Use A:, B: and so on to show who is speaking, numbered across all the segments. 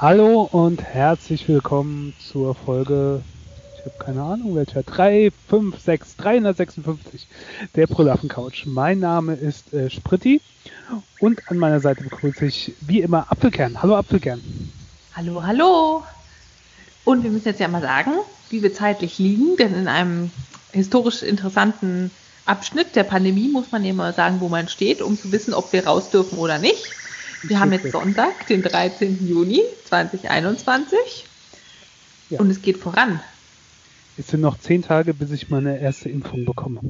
A: Hallo und herzlich willkommen zur Folge, ich habe keine Ahnung welcher, 3, 5, 6, 356 der Prolaffen Couch. Mein Name ist äh, Spritti und an meiner Seite begrüße ich wie immer Apfelkern. Hallo Apfelkern.
B: Hallo, hallo. Und wir müssen jetzt ja mal sagen, wie wir zeitlich liegen, denn in einem historisch interessanten Abschnitt der Pandemie muss man ja mal sagen, wo man steht, um zu wissen, ob wir raus dürfen oder nicht. Wir haben jetzt Sonntag, den 13. Juni 2021
A: Ja.
B: und es geht voran.
A: Es sind noch zehn Tage, bis ich meine erste Impfung bekomme.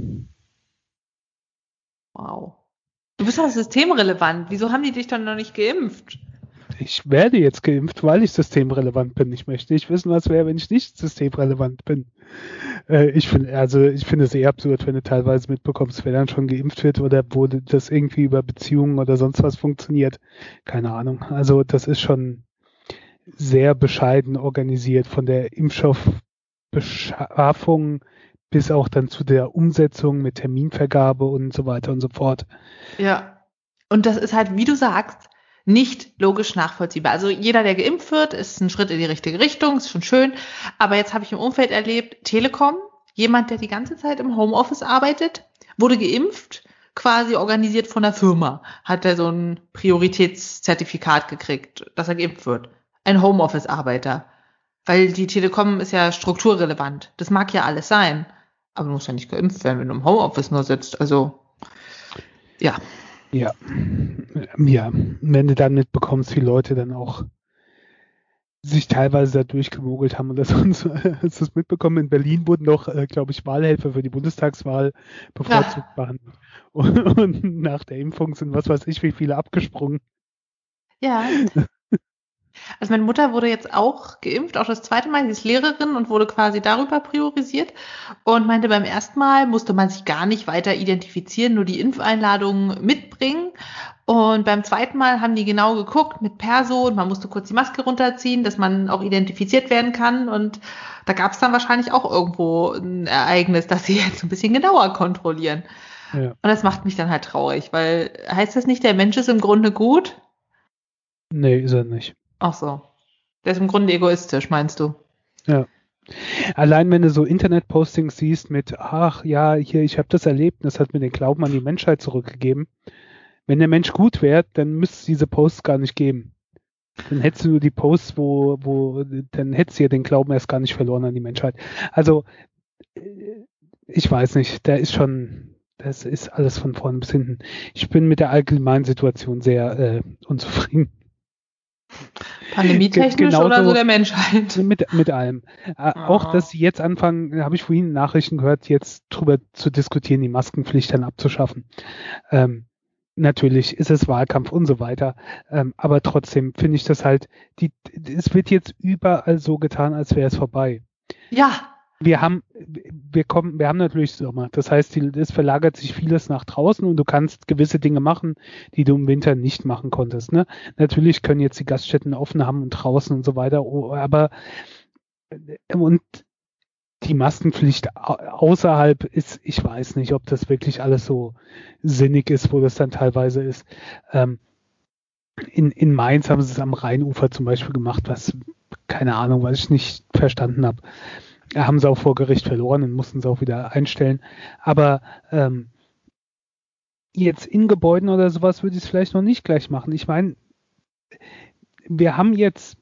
B: Wow. Du bist doch systemrelevant. Wieso haben die dich dann noch nicht geimpft?
A: Ich werde jetzt geimpft, weil ich systemrelevant bin. Ich möchte nicht wissen, was wäre, wenn ich nicht systemrelevant bin. Äh, ich finde, also ich finde es eher absurd, wenn du teilweise mitbekommst, wer dann schon geimpft wird oder wo das irgendwie über Beziehungen oder sonst was funktioniert. Keine Ahnung. Also das ist schon sehr bescheiden organisiert von der Impfstoffbeschaffung bis auch dann zu der Umsetzung mit Terminvergabe und so weiter und so fort.
B: Ja. Und das ist halt, wie du sagst, nicht logisch nachvollziehbar. Also jeder, der geimpft wird, ist ein Schritt in die richtige Richtung, ist schon schön. Aber jetzt habe ich im Umfeld erlebt, Telekom, jemand, der die ganze Zeit im Homeoffice arbeitet, wurde geimpft, quasi organisiert von der Firma, hat er so ein Prioritätszertifikat gekriegt, dass er geimpft wird. Ein Homeoffice-Arbeiter. Weil die Telekom ist ja strukturrelevant. Das mag ja alles sein. Aber du musst ja nicht geimpft werden, wenn du im Homeoffice nur sitzt. Also, ja.
A: Ja, ja, wenn du dann mitbekommst, wie Leute dann auch sich teilweise da durchgemogelt haben oder sonst, hast du es mitbekommen, in Berlin wurden noch, äh, glaube ich, Wahlhelfer für die Bundestagswahl bevorzugt behandelt. Und, und nach der Impfung sind was weiß ich, wie viele abgesprungen.
B: Ja. Also meine Mutter wurde jetzt auch geimpft, auch das zweite Mal, sie ist Lehrerin und wurde quasi darüber priorisiert und meinte, beim ersten Mal musste man sich gar nicht weiter identifizieren, nur die Impfeinladung mitbringen. Und beim zweiten Mal haben die genau geguckt mit Perso und man musste kurz die Maske runterziehen, dass man auch identifiziert werden kann. Und da gab es dann wahrscheinlich auch irgendwo ein Ereignis, dass sie jetzt ein bisschen genauer kontrollieren.
A: Ja.
B: Und das macht mich dann halt traurig, weil heißt das nicht, der Mensch ist im Grunde gut?
A: Nee, ist er nicht.
B: Ach so. Der ist im Grunde egoistisch, meinst du?
A: Ja. Allein wenn du so Internet-Postings siehst mit, ach ja, hier, ich habe das erlebt das hat mir den Glauben an die Menschheit zurückgegeben. Wenn der Mensch gut wäre, dann müsste es diese Posts gar nicht geben. Dann hättest du die Posts, wo, wo, dann hättest du ja den Glauben erst gar nicht verloren an die Menschheit. Also, äh, ich weiß nicht, da ist schon, das ist alles von vorn bis hinten. Ich bin mit der allgemeinen Situation sehr äh, unzufrieden.
B: Pandemietechnisch
A: Genauso-
B: oder so der Menschheit?
A: Mit, mit allem. Äh, Auch, dass sie jetzt anfangen, habe ich vorhin Nachrichten gehört, jetzt drüber zu diskutieren, die Maskenpflicht dann abzuschaffen. Ähm, natürlich ist es Wahlkampf und so weiter. Ähm, aber trotzdem finde ich das halt, die, es wird jetzt überall so getan, als wäre es vorbei.
B: Ja,
A: Wir haben, wir kommen, wir haben natürlich Sommer. Das heißt, es verlagert sich vieles nach draußen und du kannst gewisse Dinge machen, die du im Winter nicht machen konntest. Ne? Natürlich können jetzt die Gaststätten offen haben und draußen und so weiter, oh, aber äh, und die Maskenpflicht au- außerhalb ist, ich weiß nicht, ob das wirklich alles so sinnig ist, wo das dann teilweise ist. Ähm, in, in Mainz haben sie es am Rheinufer zum Beispiel gemacht, was, keine Ahnung, was ich nicht verstanden habe. Haben sie auch vor Gericht verloren und mussten sie auch wieder einstellen. Aber ähm, jetzt in Gebäuden oder sowas würde ich es vielleicht noch nicht gleich machen. Ich meine, wir haben jetzt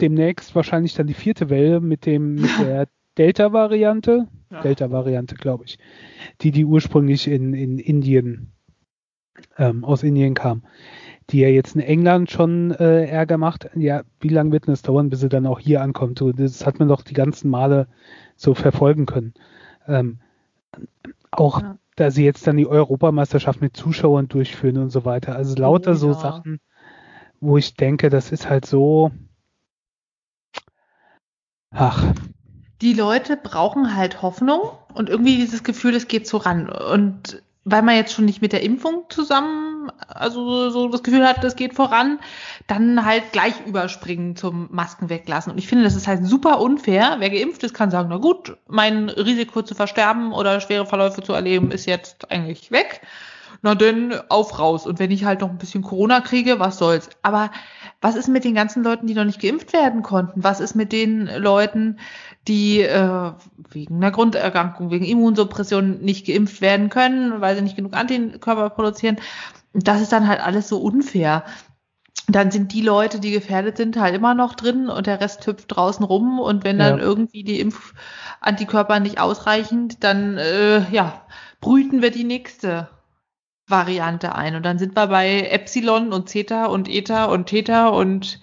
A: demnächst wahrscheinlich dann die vierte Welle mit dem mit der Delta-Variante,
B: Ja.
A: Delta-Variante, glaube ich, die die ursprünglich in, in Indien ähm, aus Indien kam, die ja jetzt in England schon äh, Ärger macht. Ja, wie lange wird denn das dauern, bis sie dann auch hier ankommt? So, Das hat man doch die ganzen Male so verfolgen können. Ähm, auch,
B: Ja.
A: da sie jetzt dann die Europameisterschaft mit Zuschauern durchführen und so weiter. Also lauter
B: Oh,
A: so
B: ja.
A: Sachen, wo ich denke, das ist halt so. Ach,
B: die Leute brauchen halt Hoffnung und irgendwie dieses Gefühl, es geht so ran. Und weil man jetzt schon nicht mit der Impfung zusammen, also so das Gefühl hat, das geht voran, dann halt gleich überspringen zum Masken weglassen. Und ich finde, das ist halt super unfair. Wer geimpft ist, kann sagen, na gut, mein Risiko zu versterben oder schwere Verläufe zu erleben ist jetzt eigentlich weg. na denn auf raus. Und wenn ich halt noch ein bisschen Corona kriege, was soll's. Aber was ist mit den ganzen Leuten, die noch nicht geimpft werden konnten? Was ist mit den Leuten, die äh, wegen einer Grunderkrankung, wegen Immunsuppression nicht geimpft werden können, weil sie nicht genug Antikörper produzieren? Das ist dann halt alles so unfair dann sind die Leute, die gefährdet sind, halt immer noch drin und der Rest hüpft draußen rum. Und wenn dann ja. irgendwie die Impfantikörper nicht ausreichend, dann äh, ja, brüten wir die nächste Variante ein. Und dann sind wir bei Epsilon und Zeta und Eta und Theta und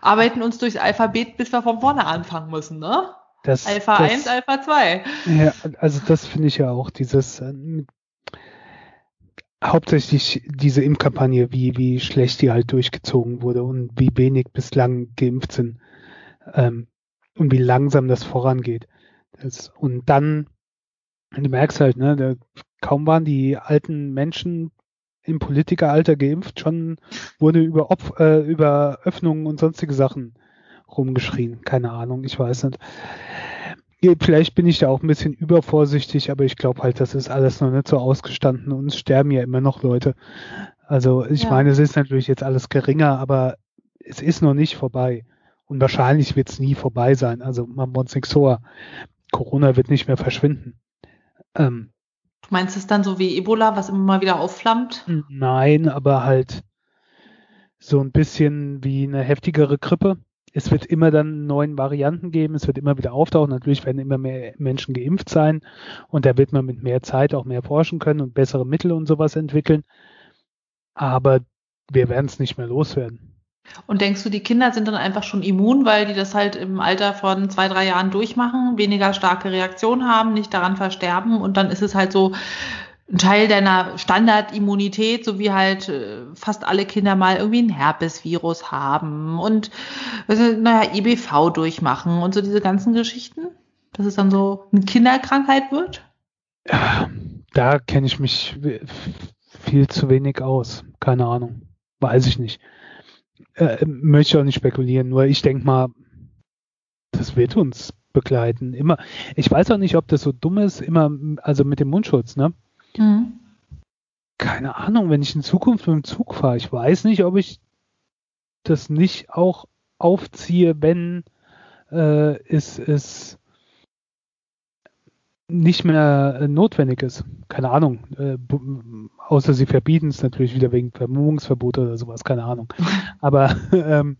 B: arbeiten uns durchs Alphabet, bis wir von vorne anfangen müssen, ne?
A: Das,
B: Alpha das, 1, Alpha 2.
A: Ja, also das finde ich ja auch, dieses äh, hauptsächlich diese Impfkampagne, wie, wie schlecht die halt durchgezogen wurde und wie wenig bislang geimpft sind ähm, und wie langsam das vorangeht. Das, und dann, du merkst halt, ne, da, kaum waren die alten Menschen im Politikeralter geimpft, schon wurde über, Opf äh, über Öffnungen und sonstige Sachen rumgeschrien. Keine Ahnung, ich weiß nicht. Vielleicht bin ich da auch ein bisschen übervorsichtig, aber ich glaube halt, das ist alles noch nicht so ausgestanden und es sterben ja immer noch Leute. Also ich ja. meine, es ist natürlich jetzt alles geringer, aber es ist noch nicht vorbei. Und wahrscheinlich wird es nie vorbei sein. Also man muss nichts vor. Corona wird nicht mehr verschwinden.
B: Ähm, du meinst es dann so wie Ebola, was immer mal wieder aufflammt?
A: Nein, aber halt so ein bisschen wie eine heftigere Grippe es wird immer dann neuen Varianten geben, es wird immer wieder auftauchen. Natürlich werden immer mehr Menschen geimpft sein und da wird man mit mehr Zeit auch mehr forschen können und bessere Mittel und sowas entwickeln. Aber wir werden es nicht mehr loswerden.
B: Und denkst du, die Kinder sind dann einfach schon immun, weil die das halt im Alter von zwei, drei Jahren durchmachen, weniger starke Reaktionen haben, nicht daran versterben und dann ist es halt so, ein Teil deiner Standardimmunität, so wie halt äh, fast alle Kinder mal irgendwie ein Herpesvirus haben und naja, IBV durchmachen und so diese ganzen Geschichten, dass es dann so eine Kinderkrankheit wird?
A: Ja, da kenne ich mich viel zu wenig aus. Keine Ahnung. Weiß ich nicht. Äh, möchte auch nicht spekulieren, nur ich denke mal, das wird uns begleiten. Immer. Ich weiß auch nicht, ob das so dumm ist, immer, also mit dem Mundschutz, ne? Mhm. Keine Ahnung, wenn ich in Zukunft mit dem Zug fahre, ich weiß nicht, ob ich das nicht auch aufziehe, wenn äh, es, es nicht mehr notwendig ist. Keine Ahnung. Äh, außer sie verbieten es natürlich wieder wegen Vermummungsverbot oder sowas, keine Ahnung. Aber ähm,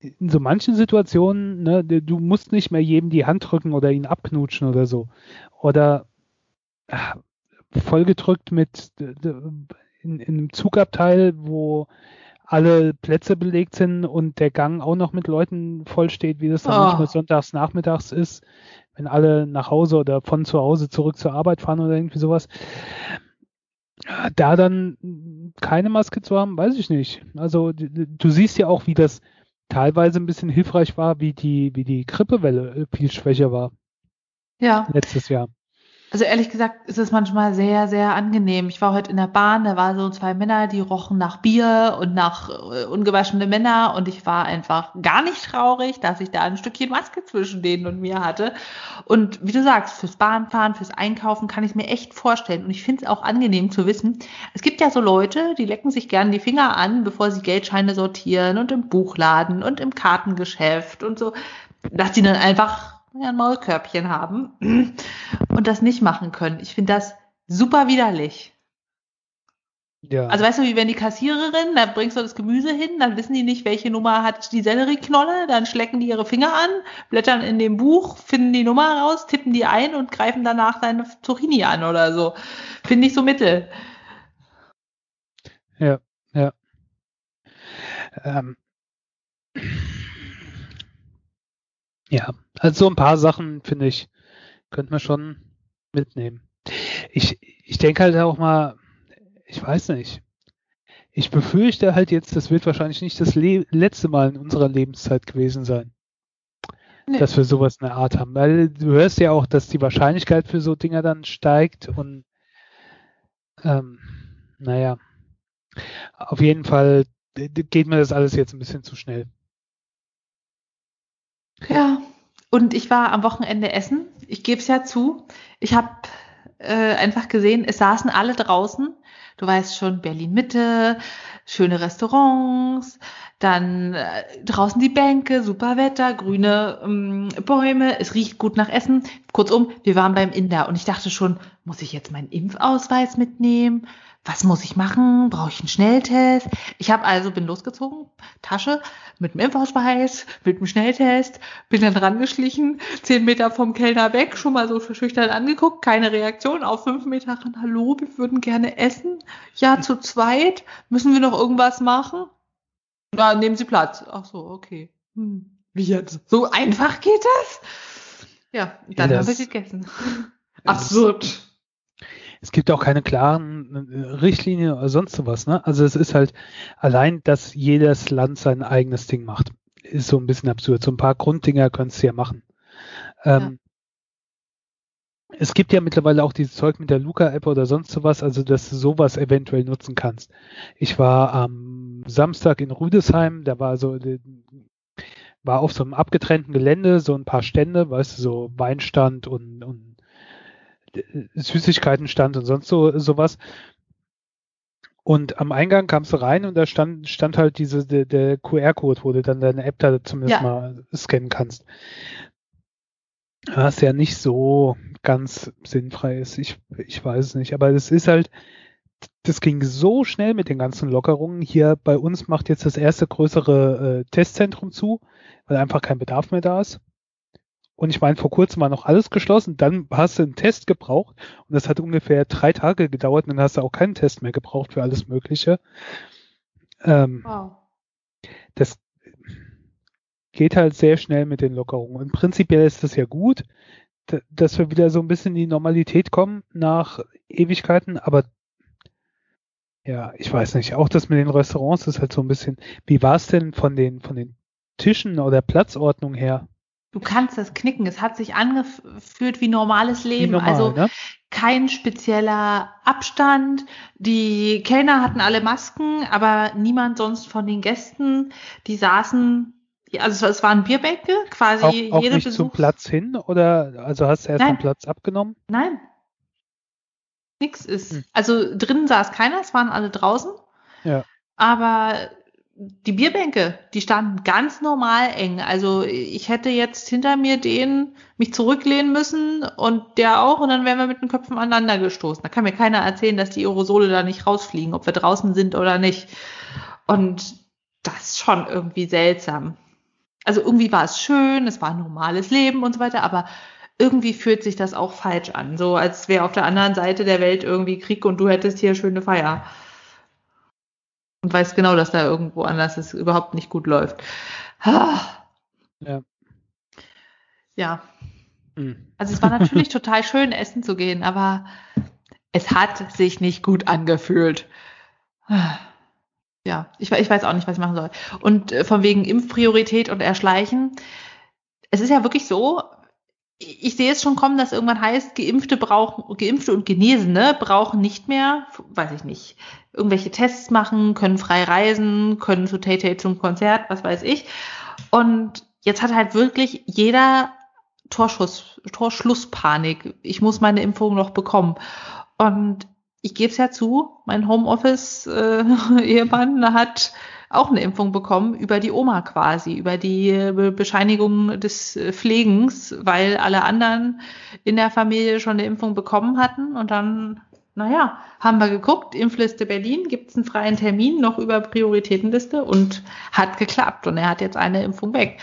A: in so manchen Situationen, ne, du musst nicht mehr jedem die Hand drücken oder ihn abknutschen oder so. Oder vollgedrückt mit in, in einem Zugabteil, wo alle Plätze belegt sind und der Gang auch noch mit Leuten voll steht, wie das dann oh. manchmal sonntags nachmittags ist, wenn alle nach Hause oder von zu Hause zurück zur Arbeit fahren oder irgendwie sowas. Da dann keine Maske zu haben, weiß ich nicht. Also du siehst ja auch, wie das teilweise ein bisschen hilfreich war, wie die, wie die Grippewelle viel schwächer war.
B: Ja.
A: Letztes Jahr.
B: Also ehrlich gesagt ist es manchmal sehr, sehr angenehm. Ich war heute in der Bahn, da waren so zwei Männer, die rochen nach Bier und nach äh, ungewaschene Männer und ich war einfach gar nicht traurig, dass ich da ein Stückchen Maske zwischen denen und mir hatte. Und wie du sagst, fürs Bahnfahren, fürs Einkaufen kann ich mir echt vorstellen und ich finde es auch angenehm zu wissen. Es gibt ja so Leute, die lecken sich gern die Finger an, bevor sie Geldscheine sortieren und im Buchladen und im Kartengeschäft und so, dass die dann einfach ein Maulkörbchen haben und das nicht machen können. Ich finde das super widerlich. Ja. Also weißt du, wie wenn die Kassiererin, da bringst du das Gemüse hin, dann wissen die nicht, welche Nummer hat die Sellerieknolle, dann schlecken die ihre Finger an, blättern in dem Buch, finden die Nummer raus, tippen die ein und greifen danach deine Zucchini an oder so. Finde ich so mittel.
A: Ja, ja. Ähm. Ja, also so ein paar Sachen, finde ich, könnte man schon mitnehmen. Ich, ich denke halt auch mal, ich weiß nicht. Ich befürchte halt jetzt, das wird wahrscheinlich nicht das Le letzte Mal in unserer Lebenszeit gewesen sein. Nee. Dass wir sowas in der Art haben. Weil du hörst ja auch, dass die Wahrscheinlichkeit für so Dinger dann steigt und ähm, naja. Auf jeden Fall geht mir das alles jetzt ein bisschen zu schnell.
B: Ja, und ich war am Wochenende essen. Ich gebe es ja zu. Ich habe äh, einfach gesehen, es saßen alle draußen. Du weißt schon, Berlin Mitte, schöne Restaurants, dann äh, draußen die Bänke, super Wetter, grüne ähm, Bäume, es riecht gut nach Essen. Kurzum, wir waren beim Inder und ich dachte schon, muss ich jetzt meinen Impfausweis mitnehmen? Was muss ich machen? Brauche ich einen Schnelltest? Ich habe also bin losgezogen, Tasche mit dem Impfausweis, mit dem Schnelltest, bin dann rangeschlichen, zehn Meter vom Kellner weg, schon mal so verschüchtert angeguckt, keine Reaktion, auf fünf Meter ran, hallo, wir würden gerne essen. Ja, zu zweit, müssen wir noch irgendwas machen? Ja, nehmen Sie Platz. Ach so, okay. Hm, wie jetzt? So einfach geht das? Ja, dann
A: Ja,
B: haben wir
A: das-
B: gegessen. Absurd.
A: Es gibt auch keine klaren äh, Richtlinien oder sonst sowas. Ne? Also es ist halt allein, dass jedes Land sein eigenes Ding macht, ist so ein bisschen absurd. So ein paar Grunddinger könntest du ja machen. Ähm, Es gibt ja mittlerweile auch dieses Zeug mit der Luca-App oder sonst sowas, also dass du sowas eventuell nutzen kannst. Ich war am Samstag in Rüdesheim, da war so äh, war auf so einem abgetrennten Gelände so ein paar Stände, weißt du, so Weinstand und, und Süßigkeitenstand und sonst so sowas. Und am Eingang kamst du rein und da stand, stand halt diese, der, der QR-Code, wo du dann deine App da zumindest
B: Ja.
A: mal scannen kannst. Was ja nicht so ganz sinnfrei ist. Ich, ich weiß es nicht. Aber es ist halt, das ging so schnell mit den ganzen Lockerungen. Hier bei uns macht jetzt das erste größere äh, Testzentrum zu, weil einfach kein Bedarf mehr da ist. Und ich meine, vor kurzem war noch alles geschlossen, dann hast du einen Test gebraucht und das hat ungefähr drei Tage gedauert und dann hast du auch keinen Test mehr gebraucht für alles Mögliche. Ähm,
B: Wow.
A: das geht halt sehr schnell mit den Lockerungen. Und prinzipiell ist das ja gut, dass wir wieder so ein bisschen in die Normalität kommen nach Ewigkeiten, aber ja, ich weiß nicht, auch das mit den Restaurants ist halt so ein bisschen, wie war es denn von den, von den Tischen oder Platzordnung her?
B: Du kannst das knicken. Es hat sich angefühlt wie normales
A: Wie
B: Leben.
A: normal,
B: also
A: ne?
B: kein spezieller Abstand. Die Kellner hatten alle Masken, aber niemand sonst von den Gästen. Die saßen, also es waren Bierbänke, quasi
A: Auch, auch
B: jede
A: nicht zum
B: Besuch.
A: Platz hin oder also hast du erst
B: Nein.
A: den Platz abgenommen?
B: Nein. Nix ist.
A: Hm.
B: Also drinnen saß keiner, es waren alle draußen.
A: Ja.
B: Aber die Bierbänke, die standen ganz normal eng. Also ich hätte jetzt hinter mir den mich zurücklehnen müssen und der auch und dann wären wir mit den Köpfen aneinander gestoßen. Da kann mir keiner erzählen, dass die Aerosole da nicht rausfliegen, ob wir draußen sind oder nicht. Und das ist schon irgendwie seltsam. Also irgendwie war es schön, es war ein normales Leben und so weiter, aber irgendwie fühlt sich das auch falsch an. So als wäre auf der anderen Seite der Welt irgendwie Krieg und du hättest hier schöne Feier. Und weißt genau, dass da irgendwo anders es überhaupt nicht gut läuft. Ah.
A: Ja.
B: Ja,
A: Hm.
B: also es war natürlich total schön, essen zu gehen, aber es hat sich nicht gut angefühlt. Ja, ich, ich weiß auch nicht, was ich machen soll. Und äh, von wegen Impfpriorität und Erschleichen. Es ist ja wirklich so, ich ich sehe es schon kommen, dass irgendwann heißt, Geimpfte brauchen, Geimpfte und Genesene brauchen nicht mehr, weiß ich nicht, irgendwelche Tests machen, können frei reisen, können zu Tay Tay zum Konzert, was weiß ich. Und jetzt hat halt wirklich jeder Torschuss, Torschlusspanik. Ich muss meine Impfung noch bekommen. Und ich gebe es ja zu, mein Homeoffice-Ehemann hat auch eine Impfung bekommen über die Oma quasi, über die Be- Bescheinigung des äh, Pflegens, weil alle anderen in der Familie schon eine Impfung bekommen hatten. Und dann, naja, haben wir geguckt, Impfliste Berlin, gibt es einen freien Termin noch über Prioritätenliste und hat geklappt. Und er hat jetzt eine Impfung weg.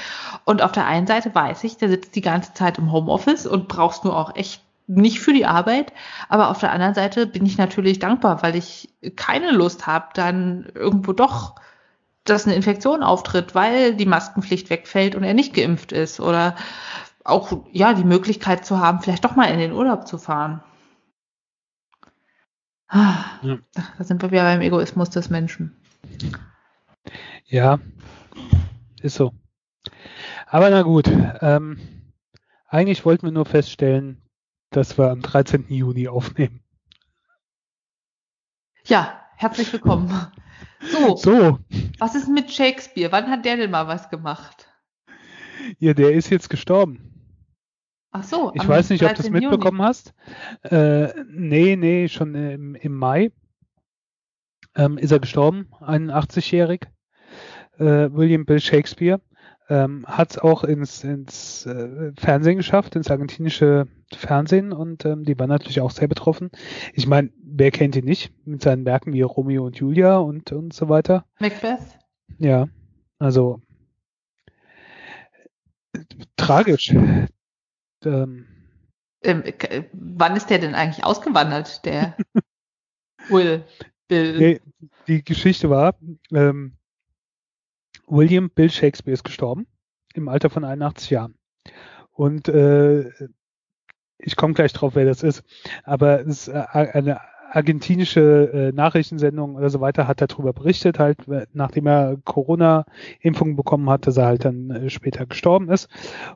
B: Und auf der einen Seite weiß ich, der sitzt die ganze Zeit im Homeoffice und brauchst nur auch echt nicht für die Arbeit, aber auf der anderen Seite bin ich natürlich dankbar, weil ich keine Lust habe, dann irgendwo doch, dass eine Infektion auftritt, weil die Maskenpflicht wegfällt und er nicht geimpft ist oder auch ja die Möglichkeit zu haben, vielleicht doch mal in den Urlaub zu fahren. Ah,
A: Ja.
B: Da sind wir wieder beim Egoismus des Menschen.
A: Ja, ist so. Aber na gut, ähm, eigentlich wollten wir nur feststellen, dass wir am 13. Juni aufnehmen.
B: Ja, herzlich willkommen. So,
A: So,
B: was ist mit Shakespeare? Wann hat der denn mal was gemacht?
A: ja, der ist jetzt gestorben.
B: Ach so.
A: Ich weiß nicht, ob du es mitbekommen Juni. hast. Äh, nee, nee, schon im, im Mai ähm, ist er gestorben, 81-jährig. Äh, William Bill Shakespeare. Ähm, hat es auch ins, ins äh, Fernsehen geschafft, ins argentinische Fernsehen und ähm, die waren natürlich auch sehr betroffen. Ich meine, wer kennt ihn nicht mit seinen Werken wie Romeo und Julia und, und so weiter.
B: Macbeth?
A: Ja, also tragisch.
B: Ähm, ähm, wann ist der denn eigentlich ausgewandert, der Will
A: Bill? Nee, die Geschichte war, ähm, William Bill Shakespeare ist gestorben im Alter von 81 Jahren. Und äh, ich komme gleich drauf, wer das ist. Aber es ist äh, eine argentinische äh, Nachrichtensendung oder so weiter hat darüber berichtet, halt, nachdem er Corona-Impfungen bekommen hat, dass er halt dann äh, später gestorben ist.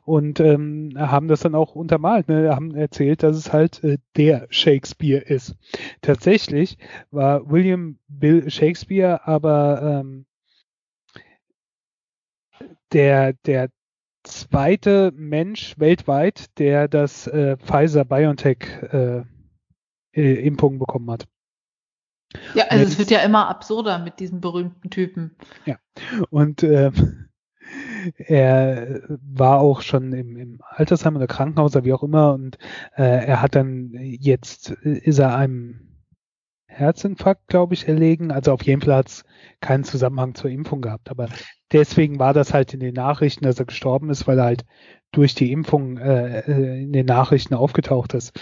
A: Und ähm, haben das dann auch untermalt, ne? haben erzählt, dass es halt äh, der Shakespeare ist. Tatsächlich war William Bill Shakespeare aber ähm, der, der zweite Mensch weltweit, der das äh, Pfizer-BioNTech äh, äh, Impfung bekommen hat.
B: Ja, also es wird ja immer absurder mit diesen berühmten Typen.
A: Ja, und äh, er war auch schon im, im Altersheim oder Krankenhaus oder wie auch immer und äh, er hat dann jetzt, ist er einem Herzinfarkt, glaube ich, erlegen. Also auf jeden Fall hat es keinen Zusammenhang zur Impfung gehabt. Aber deswegen war das halt in den Nachrichten, dass er gestorben ist, weil er halt durch die Impfung äh, äh, in den Nachrichten aufgetaucht ist.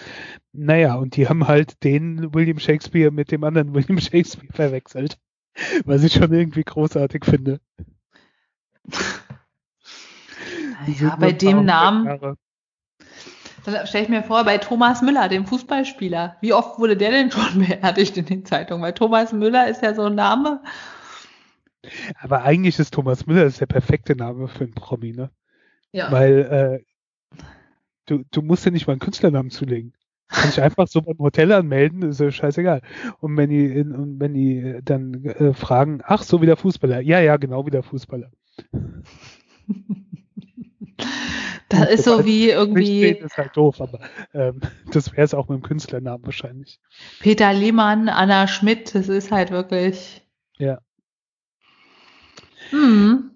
A: Naja, und die haben halt den William Shakespeare mit dem anderen William Shakespeare verwechselt. Was ich schon irgendwie großartig finde.
B: Ja, bei dem Namen. Jahre. Dann stelle ich mir vor, bei Thomas Müller, dem Fußballspieler, wie oft wurde der denn schon beerdigt in den Zeitungen? Weil Thomas Müller ist ja so ein Name.
A: Aber eigentlich ist Thomas Müller ist der perfekte Name für einen Promi, ne? Ja. Weil äh, du, du musst ja nicht mal einen Künstlernamen zulegen. Kann ich einfach so beim Hotel anmelden, ist ja scheißegal. Und wenn die, und wenn die dann äh, fragen, ach, so wie der Fußballer. Ja, ja, genau wie der Fußballer.
B: Das ist so wie irgendwie.
A: Das ist halt doof, aber ähm, das wäre es auch mit dem Künstlernamen wahrscheinlich.
B: Peter Lehmann, Anna Schmidt, das ist halt wirklich.
A: Ja.
B: Hm.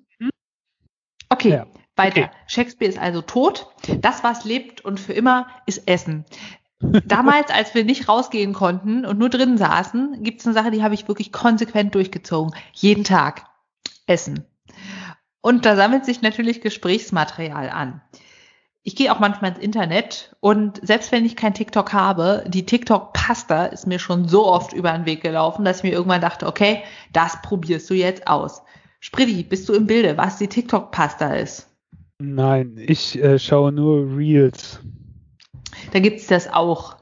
B: Okay, ja. weiter. Okay. Shakespeare ist also tot. Das, was lebt und für immer, ist Essen. Damals, als wir nicht rausgehen konnten und nur drinnen saßen, gibt es eine Sache, die habe ich wirklich konsequent durchgezogen. Jeden Tag. Essen. Und da sammelt sich natürlich Gesprächsmaterial an. Ich gehe auch manchmal ins Internet und selbst wenn ich kein TikTok habe, die TikTok-Pasta ist mir schon so oft über den Weg gelaufen, dass ich mir irgendwann dachte, okay, das probierst du jetzt aus. Spritti, bist du im Bilde, was die TikTok-Pasta ist?
A: Nein, ich äh, schaue nur Reels.
B: Da gibt's das auch.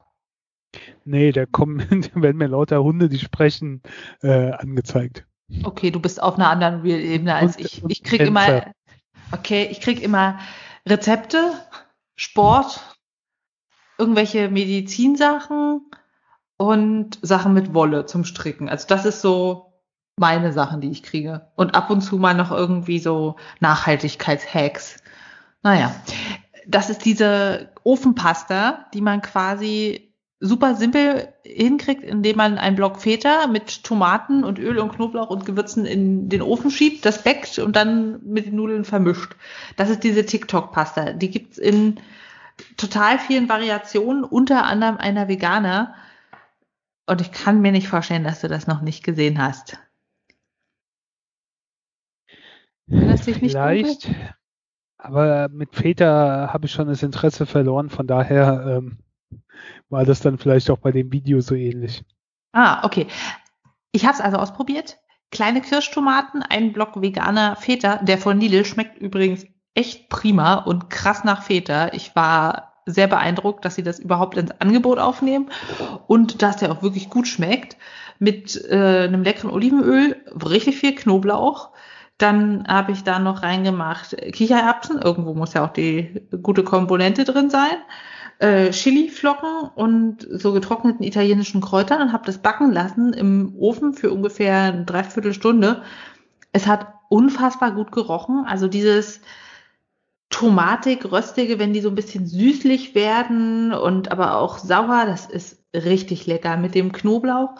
A: Nee, da kommen, werden mir lauter Hunde, die sprechen, äh, angezeigt.
B: Okay, du bist auf einer anderen Real-Ebene als ich. Ich krieg immer, okay, ich krieg immer Rezepte, Sport, irgendwelche Medizinsachen und Sachen mit Wolle zum Stricken. Also das ist so meine Sachen, die ich kriege. Und ab und zu mal noch irgendwie so Nachhaltigkeitshacks. Naja, das ist diese Ofenpasta, die man quasi super simpel hinkriegt, indem man einen Block Feta mit Tomaten und Öl und Knoblauch und Gewürzen in den Ofen schiebt, das backt und dann mit den Nudeln vermischt. Das ist diese TikTok-Pasta. Die gibt's in total vielen Variationen, unter anderem einer Veganer. Und ich kann mir nicht vorstellen, dass du das noch nicht gesehen hast.
A: Vielleicht, aber mit Feta habe ich schon das Interesse verloren, von daher ähm, war das dann vielleicht auch bei dem Video so ähnlich.
B: Ah, okay. Ich habe es also ausprobiert. Kleine Kirschtomaten, ein Block veganer Feta. Der von Lidl schmeckt übrigens echt prima und krass nach Feta. Ich war sehr beeindruckt, dass sie das überhaupt ins Angebot aufnehmen und dass der auch wirklich gut schmeckt. Mit äh, einem leckeren Olivenöl, richtig viel Knoblauch. Dann habe ich da noch reingemacht Kichererbsen. Irgendwo muss ja auch die gute Komponente drin sein äh, Chiliflocken und so getrockneten italienischen Kräutern und habe das backen lassen im Ofen für ungefähr eine Dreiviertelstunde. Es hat unfassbar gut gerochen. Also dieses tomatig, röstige, wenn die so ein bisschen süßlich werden und aber auch sauer, das ist richtig lecker mit dem Knoblauch.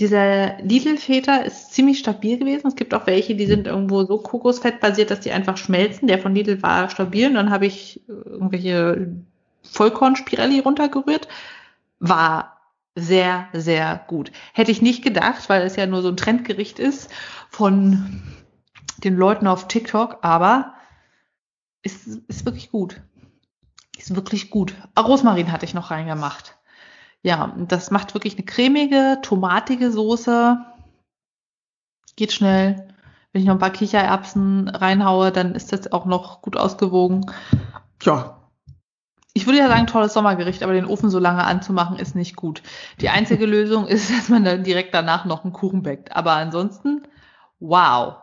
B: Dieser Lidl-Feta ist ziemlich stabil gewesen. Es gibt auch welche, die sind irgendwo so kokosfettbasiert, dass die einfach schmelzen. Der von Lidl war stabil und dann habe ich irgendwelche Vollkornspirelli runtergerührt. War sehr, sehr gut. Hätte ich nicht gedacht, weil es ja nur so ein Trendgericht ist von den Leuten auf TikTok, aber ist, ist wirklich gut. Ist wirklich gut. Rosmarin hatte ich noch reingemacht. Ja, das macht wirklich eine cremige, tomatige Soße. Geht schnell. Wenn ich noch ein paar Kichererbsen reinhaue, dann ist das auch noch gut ausgewogen. Ja. Ich würde ja sagen, tolles Sommergericht, aber den Ofen so lange anzumachen ist nicht gut. Die einzige Lösung ist, dass man dann direkt danach noch einen Kuchen backt. Aber ansonsten, wow.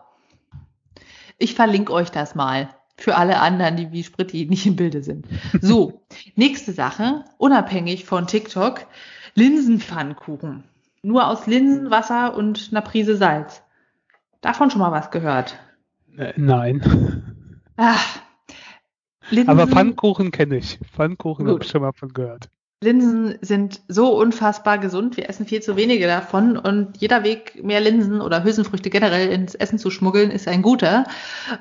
B: Ich verlinke euch das mal für alle anderen, die wie Spritti nicht im Bilde sind. So, nächste Sache, unabhängig von TikTok, Linsenpfannkuchen. Nur aus Linsen, Wasser und einer Prise Salz. Davon schon mal was gehört?
A: Äh, nein. Ach, Linsen, Aber Pfannkuchen kenne ich. Pfannkuchen habe ich schon mal von gehört.
B: Linsen sind so unfassbar gesund. Wir essen viel zu wenige davon und jeder Weg, mehr Linsen oder Hülsenfrüchte generell ins Essen zu schmuggeln, ist ein guter.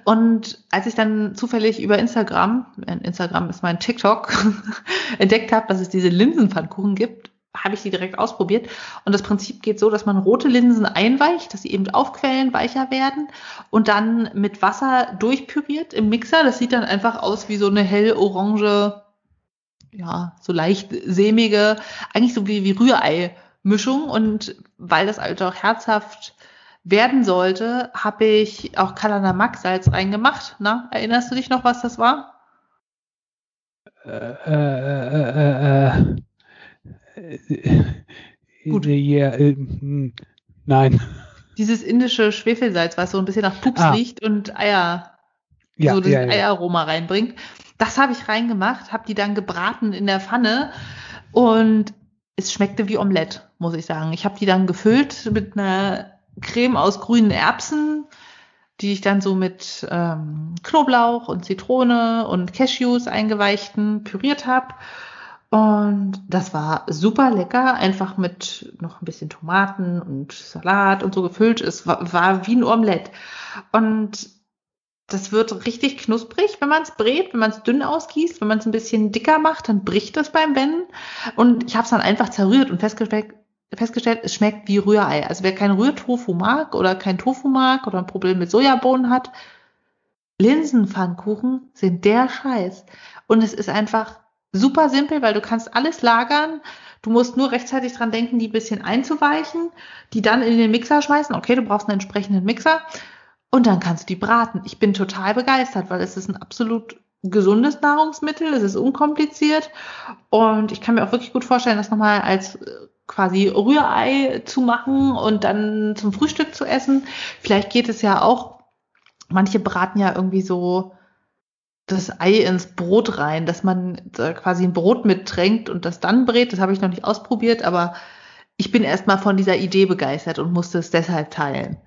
B: Und als ich dann zufällig über Instagram, Instagram ist mein TikTok, entdeckt habe, dass es diese Linsenpfannkuchen gibt, habe ich die direkt ausprobiert. Und das Prinzip geht so, dass man rote Linsen einweicht, dass sie eben aufquellen, weicher werden und dann mit Wasser durchpüriert im Mixer. Das sieht dann einfach aus wie so eine hell orange ja, so leicht sämige, eigentlich so wie, wie Rührei-Mischung. Und weil das also auch herzhaft werden sollte, habe ich auch Kalanamak-Salz reingemacht. Na, erinnerst du dich noch, was das war? Äh, äh, äh,
A: äh, Gut. Yeah, hm, nein.
B: Dieses indische Schwefelsalz, was so ein bisschen nach Pups ah. riecht und Eier, ja, so das ja, ja. Eieraroma reinbringt. Das habe ich reingemacht, habe die dann gebraten in der Pfanne und es schmeckte wie Omelette, muss ich sagen. Ich habe die dann gefüllt mit einer Creme aus grünen Erbsen, die ich dann so mit ähm, Knoblauch und Zitrone und Cashews eingeweichten püriert habe. Und das war super lecker, einfach mit noch ein bisschen Tomaten und Salat und so gefüllt. Es war, war wie ein Omelette. Und das wird richtig knusprig, wenn man es brät, wenn man es dünn ausgießt, wenn man es ein bisschen dicker macht, dann bricht das beim Wenden. Und ich habe es dann einfach zerrührt und festgestellt, festgestellt, es schmeckt wie Rührei. Also wer kein Rührtofu mag oder kein Tofu mag oder ein Problem mit Sojabohnen hat, Linsenpfannkuchen sind der Scheiß. Und es ist einfach super simpel, weil du kannst alles lagern. Du musst nur rechtzeitig dran denken, die ein bisschen einzuweichen, die dann in den Mixer schmeißen. Okay, du brauchst einen entsprechenden Mixer und dann kannst du die braten. Ich bin total begeistert, weil es ist ein absolut gesundes Nahrungsmittel, es ist unkompliziert und ich kann mir auch wirklich gut vorstellen, das nochmal als äh, quasi Rührei zu machen und dann zum Frühstück zu essen. Vielleicht geht es ja auch, manche braten ja irgendwie so das Ei ins Brot rein, dass man quasi ein Brot mittränkt und das dann brät. Das habe ich noch nicht ausprobiert, aber ich bin erstmal von dieser Idee begeistert und musste es deshalb teilen.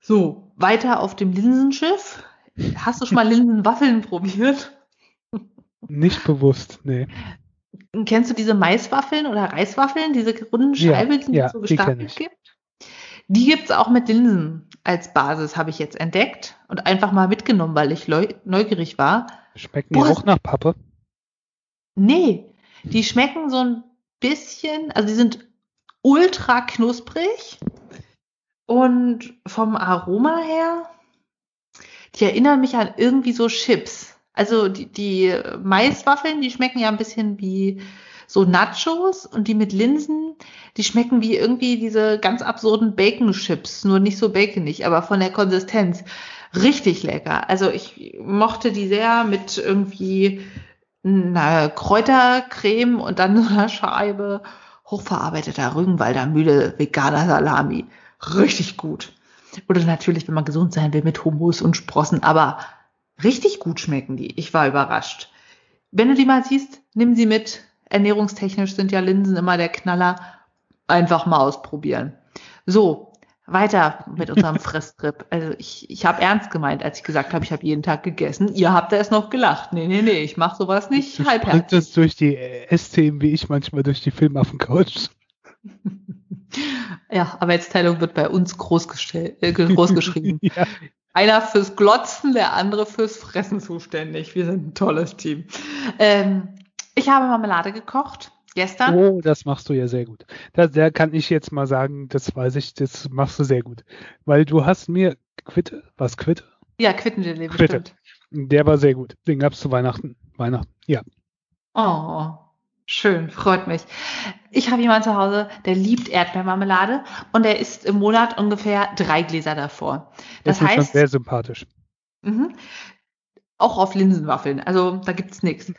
B: So, weiter auf dem Linsenschiff. Hast du schon mal Linsenwaffeln probiert?
A: Nicht bewusst, nee.
B: Kennst du diese Maiswaffeln oder Reiswaffeln, diese runden Scheibe,
A: ja, die
B: ja,
A: es so gestapelt gibt?
B: Die gibt's auch mit Linsen als Basis, habe ich jetzt entdeckt und einfach mal mitgenommen, weil ich neugierig war.
A: Schmecken die auch nach Pappe?
B: Nee, die schmecken so ein bisschen, also die sind ultra knusprig und vom Aroma her, die erinnern mich an irgendwie so Chips. Also die, die Maiswaffeln, die schmecken ja ein bisschen wie so Nachos und die mit Linsen, die schmecken wie irgendwie diese ganz absurden Bacon-Chips, nur nicht so baconig, aber von der Konsistenz richtig lecker. Also ich mochte die sehr mit irgendwie einer Kräutercreme und dann so einer Scheibe hochverarbeiteter Rügenwalder Mühle veganer Salami richtig gut. Oder natürlich, wenn man gesund sein will, mit Hummus und Sprossen, aber richtig gut schmecken die. Ich war überrascht. Wenn du die mal siehst, nimm sie mit. Ernährungstechnisch sind ja Linsen immer der Knaller. Einfach mal ausprobieren. So, weiter mit unserem Fresstrip. Also ich, ich habe ernst gemeint, als ich gesagt habe, ich habe jeden Tag gegessen. Ihr habt da erst noch gelacht. Nee, nee, nee, ich mache sowas nicht
A: Du
B: halbherzig.
A: springt das durch die S-Themen, wie ich manchmal durch die Filmaffen-Couch.
B: Ja, Arbeitsteilung wird bei uns großgestellt, äh, groß geschrieben.
A: ja.
B: Einer fürs Glotzen, der andere fürs Fressen zuständig. Wir sind ein tolles Team. Ähm, ich habe Marmelade gekocht gestern.
A: Oh, das machst du ja sehr gut. Da, da kann ich jetzt mal sagen, das weiß ich, das machst du sehr gut. Weil du hast mir Quitte, was Quitte?
B: Ja, Quittengelee
A: Quitte.
B: bestimmt.
A: Der war sehr gut. Den gab's zu Weihnachten. Weihnachten. Ja.
B: Oh, schön, freut mich. Ich habe jemanden zu Hause, der liebt Erdbeermarmelade und der isst im Monat ungefähr drei Gläser davor.
A: Das,
B: Das
A: ist schon
B: heißt,
A: sehr sympathisch.
B: Mhm. Auch auf Linsenwaffeln. Also da gibt's nichts.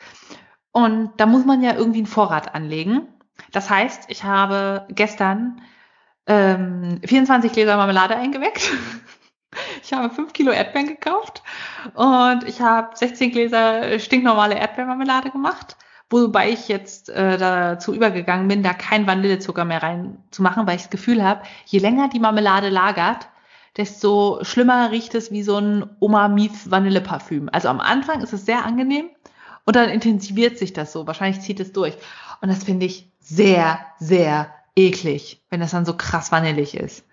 B: Und da muss man ja irgendwie einen Vorrat anlegen. Das heißt, ich habe gestern ähm, 24 Gläser Marmelade eingeweckt. Ich habe 5 Kilo Erdbeeren gekauft und ich habe 16 Gläser stinknormale Erdbeermarmelade gemacht, wobei ich jetzt äh, dazu übergegangen bin, da kein Vanillezucker mehr reinzumachen, weil ich das Gefühl habe, je länger die Marmelade lagert, desto schlimmer riecht es wie so ein Oma-Mief-Vanilleparfüm. Also am Anfang ist es sehr angenehm und dann intensiviert sich das so. Wahrscheinlich zieht es durch. Und das finde ich sehr, sehr eklig, wenn das dann so krass vanillig ist.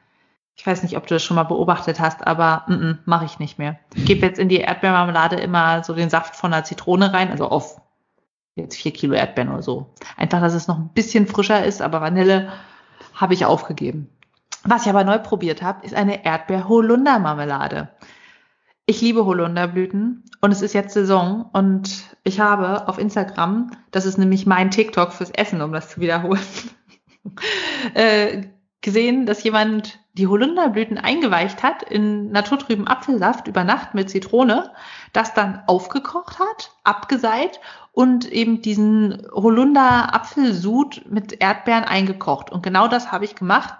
B: Ich weiß nicht, ob du das schon mal beobachtet hast, aber mm -mm, mache ich nicht mehr. Ich gebe jetzt in die Erdbeermarmelade immer so den Saft von einer Zitrone rein, also auf jetzt vier Kilo Erdbeeren oder so. Einfach, dass es noch ein bisschen frischer ist, aber Vanille habe ich aufgegeben. Was ich aber neu probiert habe, ist eine Erdbeer-Holunder-Marmelade. Ich liebe Holunderblüten und es ist jetzt Saison und ich habe auf Instagram, das ist nämlich mein TikTok fürs Essen, um das zu wiederholen, äh, gesehen, dass jemand die Holunderblüten eingeweicht hat in naturtrüben Apfelsaft über Nacht mit Zitrone, das dann aufgekocht hat, abgeseit und eben diesen Holunder-Apfelsud mit Erdbeeren eingekocht. Und genau das habe ich gemacht.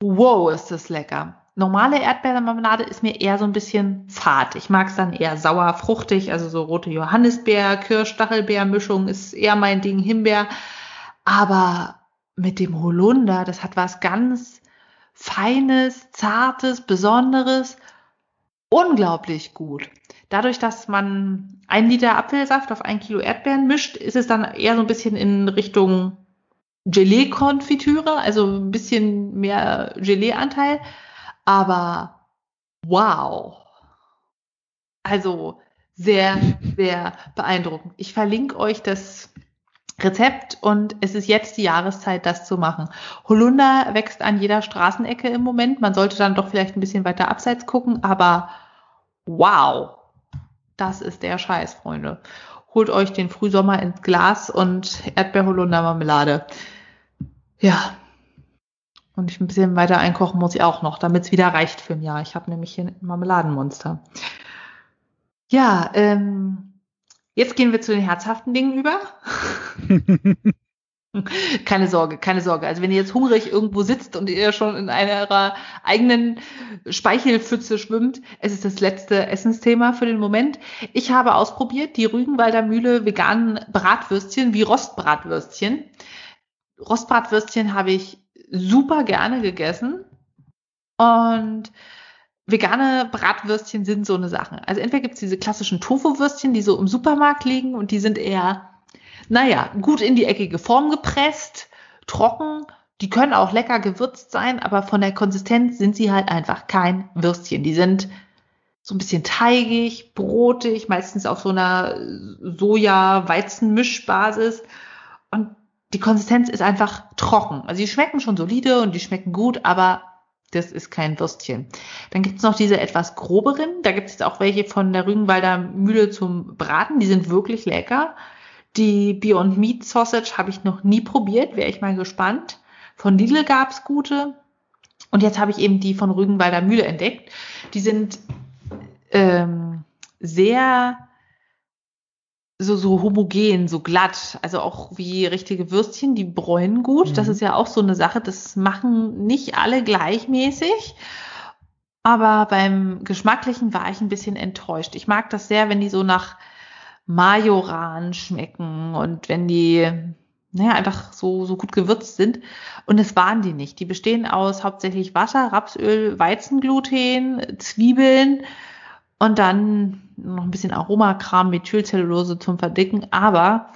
B: Wow, ist das lecker. Normale Erdbeermarmelade ist mir eher so ein bisschen fad. Ich mag es dann eher sauer, fruchtig, also so rote Johannisbeer, Kirsch-Stachelbeer-Mischung ist eher mein Ding, Himbeer. Aber mit dem Holunder, das hat was ganz Feines, Zartes, Besonderes. Unglaublich gut. Dadurch, dass man ein Liter Apfelsaft auf ein Kilo Erdbeeren mischt, ist es dann eher so ein bisschen in Richtung Gelee-Konfitüre, also ein bisschen mehr Gelee-Anteil. Aber wow. Also sehr, sehr beeindruckend. Ich verlinke euch das Rezept und es ist jetzt die Jahreszeit, das zu machen. Holunder wächst an jeder Straßenecke im Moment. Man sollte dann doch vielleicht ein bisschen weiter abseits gucken, aber wow, das ist der Scheiß, Freunde. Holt euch den Frühsommer ins Glas und Erdbeer-Holunder-Marmelade. Ja. Und ich ein bisschen weiter einkochen muss ich auch noch, damit es wieder reicht für ein Jahr. Ich habe nämlich hier ein Marmeladenmonster. Ja, ähm, Jetzt gehen wir zu den herzhaften Dingen über. keine Sorge, keine Sorge. Also wenn ihr jetzt hungrig irgendwo sitzt und ihr schon in einer eigenen Speichelpfütze schwimmt, es ist das letzte Essensthema für den Moment. Ich habe ausprobiert die Rügenwalder Mühle veganen Bratwürstchen wie Rostbratwürstchen. Rostbratwürstchen habe ich super gerne gegessen und vegane Bratwürstchen sind so eine Sache. Also entweder gibt's diese klassischen Tofu-Würstchen, die so im Supermarkt liegen und die sind eher, naja, gut in die eckige Form gepresst, trocken. Die können auch lecker gewürzt sein, aber von der Konsistenz sind sie halt einfach kein Würstchen. Die sind so ein bisschen teigig, brotig, meistens auf so einer Soja-Weizen-Mischbasis. Die Konsistenz ist einfach trocken. Also die schmecken schon solide und die schmecken gut, aber das ist kein Würstchen. Dann gibt es noch diese etwas groberen. Da gibt es auch welche von der Rügenwalder Mühle zum Braten. Die sind wirklich lecker. Die Beyond Meat Sausage habe ich noch nie probiert. Wäre ich mal gespannt. Von Lidl gab es gute. Und jetzt habe ich eben die von Rügenwalder Mühle entdeckt. Die sind ähm, sehr so, so homogen, so glatt, also auch wie richtige Würstchen, die bräunen gut. Mhm. Das ist ja auch so eine Sache, das machen nicht alle gleichmäßig. Aber beim Geschmacklichen war ich ein bisschen enttäuscht. Ich mag das sehr, wenn die so nach Majoran schmecken und wenn die, naja, einfach so, so gut gewürzt sind. Und es waren die nicht. Die bestehen aus hauptsächlich Wasser, Rapsöl, Weizengluten, Zwiebeln und dann noch ein bisschen Aromakram, Methylcellulose zum Verdicken. Aber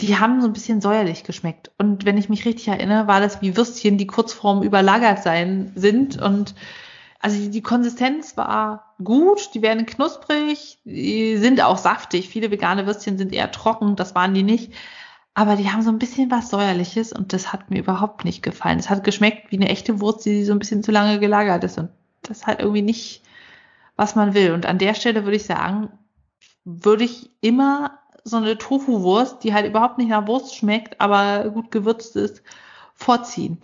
B: die haben so ein bisschen säuerlich geschmeckt. Und wenn ich mich richtig erinnere, war das wie Würstchen, die kurz vorm überlagert sein sind. Und also die, die Konsistenz war gut, die werden knusprig, die sind auch saftig. Viele vegane Würstchen sind eher trocken, das waren die nicht. Aber die haben so ein bisschen was Säuerliches und das hat mir überhaupt nicht gefallen. Es hat geschmeckt wie eine echte Wurst, die so ein bisschen zu lange gelagert ist. Und das halt irgendwie nicht, was man will. Und an der Stelle würde ich sagen, würde ich immer so eine Tofu-Wurst, die halt überhaupt nicht nach Wurst schmeckt, aber gut gewürzt ist, vorziehen.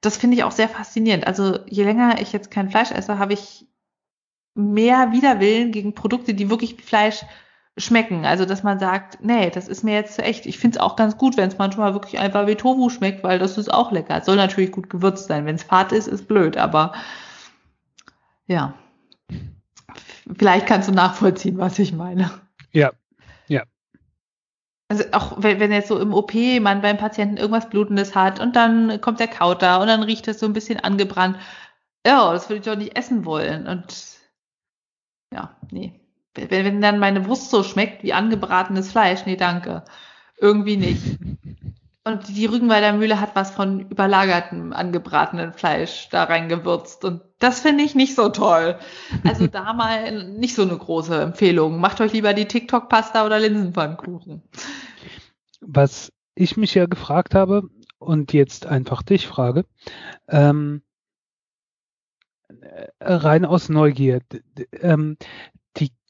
B: Das finde ich auch sehr faszinierend. Also je länger ich jetzt kein Fleisch esse, habe ich mehr Widerwillen gegen Produkte, die wirklich Fleisch schmecken. Also, dass man sagt, nee, das ist mir jetzt zu echt. Ich finde es auch ganz gut, wenn es manchmal wirklich einfach wie Tofu schmeckt, weil das ist auch lecker. Es soll natürlich gut gewürzt sein. Wenn es fad ist, ist blöd, aber ja. Vielleicht kannst du nachvollziehen, was ich meine.
A: Ja, ja.
B: Also auch wenn, wenn jetzt so im OP man beim Patienten irgendwas Blutendes hat und dann kommt der Kauter und dann riecht es so ein bisschen angebrannt. Ja, das würde ich doch nicht essen wollen. Und ja, nee wenn, wenn dann meine Wurst so schmeckt wie angebratenes Fleisch, nee, danke. Irgendwie nicht. Und die Rügenwalder Mühle hat was von überlagertem angebratenen Fleisch da reingewürzt. Und das finde ich nicht so toll. Also da mal nicht so eine große Empfehlung. Macht euch lieber die TikTok-Pasta oder Linsenpfannkuchen.
A: Was ich mich ja gefragt habe und jetzt einfach dich frage, ähm, äh, rein aus Neugier, ähm,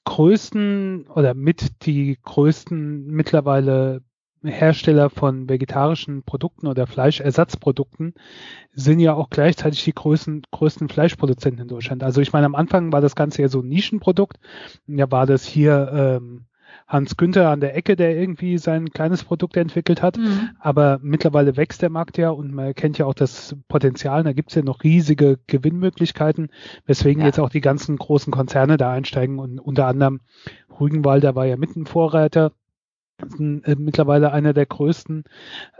A: größten oder mit die größten mittlerweile Hersteller von vegetarischen Produkten oder Fleischersatzprodukten sind ja auch gleichzeitig die größten, größten Fleischproduzenten in Deutschland. Also ich meine, am Anfang war das Ganze ja so ein Nischenprodukt. Ja, war das hier ähm, Hans Günther an der Ecke, der irgendwie sein kleines Produkt entwickelt hat. Mhm. Aber mittlerweile wächst der Markt ja und man erkennt ja auch das Potenzial. Da gibt es ja noch riesige Gewinnmöglichkeiten, weswegen ja. jetzt auch die ganzen großen Konzerne da einsteigen und unter anderem Rügenwalder war ja mitten Vorreiter äh, mittlerweile einer der größten.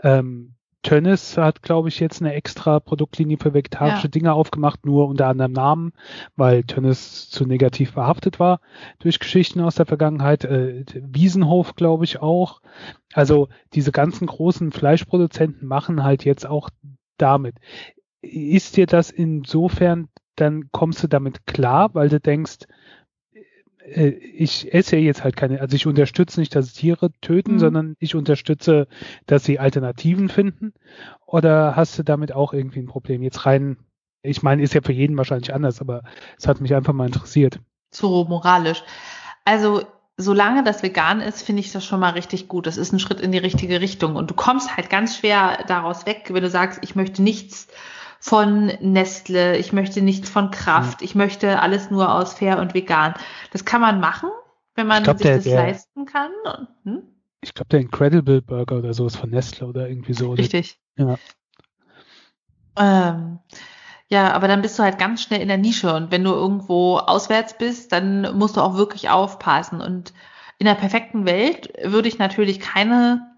A: Ähm, Tönnis hat, glaube ich, jetzt eine extra Produktlinie für vegetarische ja. Dinge aufgemacht, nur unter anderem Namen, weil Tönnis zu negativ behaftet war durch Geschichten aus der Vergangenheit. Äh, Wiesenhof, glaube ich, auch. Also diese ganzen großen Fleischproduzenten machen halt jetzt auch damit. Ist dir das insofern, dann kommst du damit klar, weil du denkst, ich esse jetzt halt keine, also ich unterstütze nicht, dass Tiere töten, mhm. sondern ich unterstütze, dass sie Alternativen finden. Oder hast du damit auch irgendwie ein Problem? Jetzt rein, ich meine, ist ja für jeden wahrscheinlich anders, aber es hat mich einfach mal interessiert.
B: So moralisch. Also solange das vegan ist, finde ich das schon mal richtig gut. Das ist ein Schritt in die richtige Richtung. Und du kommst halt ganz schwer daraus weg, wenn du sagst, ich möchte nichts von Nestle, ich möchte nicht von Kraft, mhm. ich möchte alles nur aus fair und vegan. Das kann man machen, wenn man glaub, sich der, das der, leisten kann. Hm?
A: Ich glaube, der Incredible Burger oder so ist von Nestle oder irgendwie so.
B: Richtig. Ja. Ähm, ja, aber dann bist du halt ganz schnell in der Nische und wenn du irgendwo auswärts bist, dann musst du auch wirklich aufpassen. Und in der perfekten Welt würde ich natürlich keine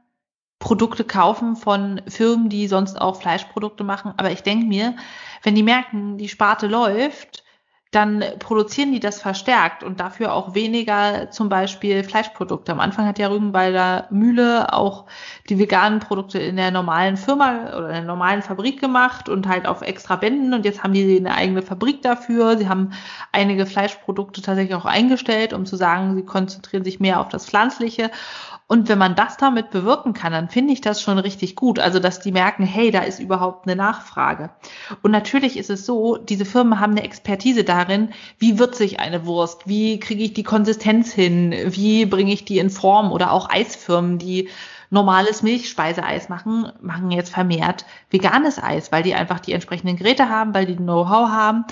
B: Produkte kaufen von Firmen, die sonst auch Fleischprodukte machen. Aber ich denke mir, wenn die merken, die Sparte läuft, dann produzieren die das verstärkt und dafür auch weniger zum Beispiel Fleischprodukte. Am Anfang hat ja Rügenwalder Mühle auch die veganen Produkte in der normalen Firma oder in der normalen Fabrik gemacht und halt auf extra Bänden und jetzt haben die eine eigene Fabrik dafür. Sie haben einige Fleischprodukte tatsächlich auch eingestellt, um zu sagen, sie konzentrieren sich mehr auf das Pflanzliche und wenn man das damit bewirken kann, dann finde ich das schon richtig gut. Also, dass die merken, hey, da ist überhaupt eine Nachfrage. Und natürlich ist es so, diese Firmen haben eine Expertise darin, wie wird sich eine Wurst, wie kriege ich die Konsistenz hin, wie bringe ich die in Form oder auch Eisfirmen, die normales Milchspeiseeis machen, machen jetzt vermehrt veganes Eis, weil die einfach die entsprechenden Geräte haben, weil die Know-how haben.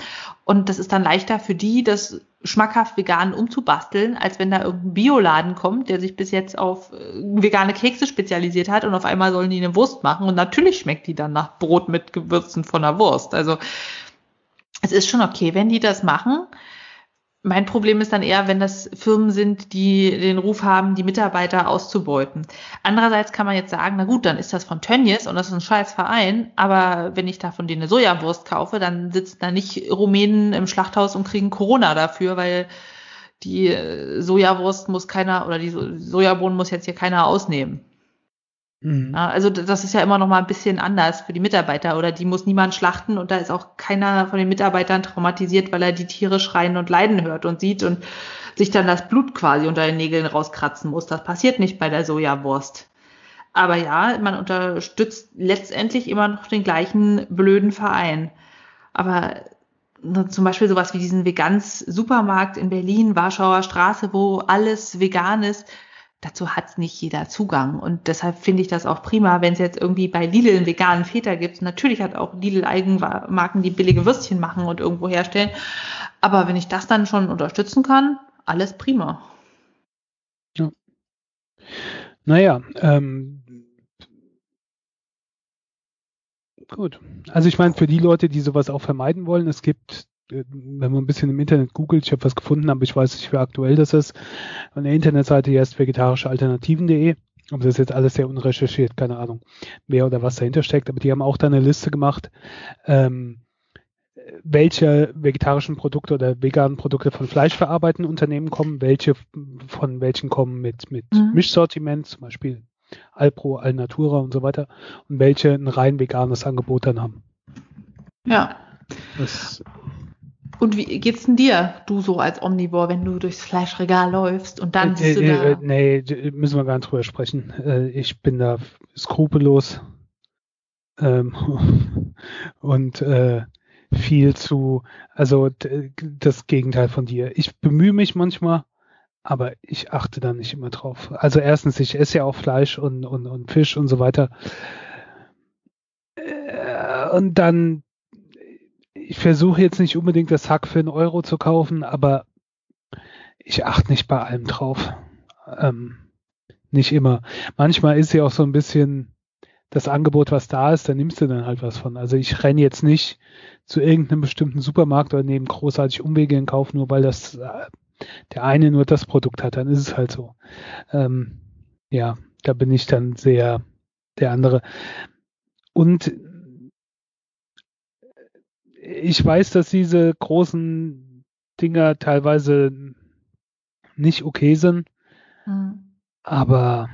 B: Und das ist dann leichter für die, das schmackhaft vegan umzubasteln, als wenn da irgendein Bioladen kommt, der sich bis jetzt auf äh, vegane Kekse spezialisiert hat und auf einmal sollen die eine Wurst machen und natürlich schmeckt die dann nach Brot mit Gewürzen von der Wurst. Also es ist schon okay, wenn die das machen Mein Problem ist dann eher, wenn das Firmen sind, die den Ruf haben, die Mitarbeiter auszubeuten. Andererseits kann man jetzt sagen, na gut, dann ist das von Tönnies und das ist ein scheiß Verein, aber wenn ich da von denen eine Sojawurst kaufe, dann sitzen da nicht Rumänen im Schlachthaus und kriegen Corona dafür, weil die Sojawurst muss keiner oder die Sojabohnen muss jetzt hier keiner ausnehmen. Mhm. Also das ist ja immer noch mal ein bisschen anders für die Mitarbeiter oder die muss niemand schlachten und da ist auch keiner von den Mitarbeitern traumatisiert, weil er die Tiere schreien und leiden hört und sieht und sich dann das Blut quasi unter den Nägeln rauskratzen muss. Das passiert nicht bei der Sojawurst. Aber ja, man unterstützt letztendlich immer noch den gleichen blöden Verein. Aber zum Beispiel sowas wie diesen Vegans Supermarkt in Berlin, Warschauer Straße, wo alles vegan ist, dazu hat nicht jeder Zugang. Und deshalb finde ich das auch prima, wenn es jetzt irgendwie bei Lidl einen veganen Väter gibt. Natürlich hat auch Lidl Eigenmarken, die billige Würstchen machen und irgendwo herstellen. Aber wenn ich das dann schon unterstützen kann, alles prima.
A: Ja. Naja, ähm, gut. Also ich meine, für die Leute, die sowas auch vermeiden wollen, es gibt wenn man ein bisschen im Internet googelt, ich habe was gefunden, aber ich weiß nicht, wie aktuell das ist. An der Internetseite hier ist vegetarischealternativen.de. Aber das ist jetzt alles sehr unrecherchiert, keine Ahnung, wer oder was dahinter steckt. Aber die haben auch da eine Liste gemacht, ähm, welche vegetarischen Produkte oder veganen Produkte von fleischverarbeitenden Unternehmen kommen, welche von welchen kommen mit, mit mhm. Mischsortiment, zum Beispiel Alpro, Alnatura und so weiter, und welche ein rein veganes Angebot dann haben.
B: Ja. Das und wie geht's denn dir, du so als Omnivore, wenn du durchs Fleischregal läufst und dann siehst
A: äh,
B: du da...
A: Äh, nee, müssen wir gar nicht drüber sprechen. Äh, ich bin da skrupellos ähm, und äh, viel zu, also das Gegenteil von dir. Ich bemühe mich manchmal, aber ich achte da nicht immer drauf. Also erstens, ich esse ja auch Fleisch und, und, und Fisch und so weiter. Äh, und dann ich versuche jetzt nicht unbedingt das Hack für einen Euro zu kaufen, aber ich achte nicht bei allem drauf. Ähm, nicht immer. Manchmal ist ja auch so ein bisschen das Angebot, was da ist, da nimmst du dann halt was von. Also ich renne jetzt nicht zu irgendeinem bestimmten Supermarkt oder nehme großartig Umwege in Kauf, nur weil das äh, der eine nur das Produkt hat, dann ist es halt so. Ähm, ja, da bin ich dann sehr der andere. Und ich weiß, dass diese großen Dinger teilweise nicht okay sind, mhm. aber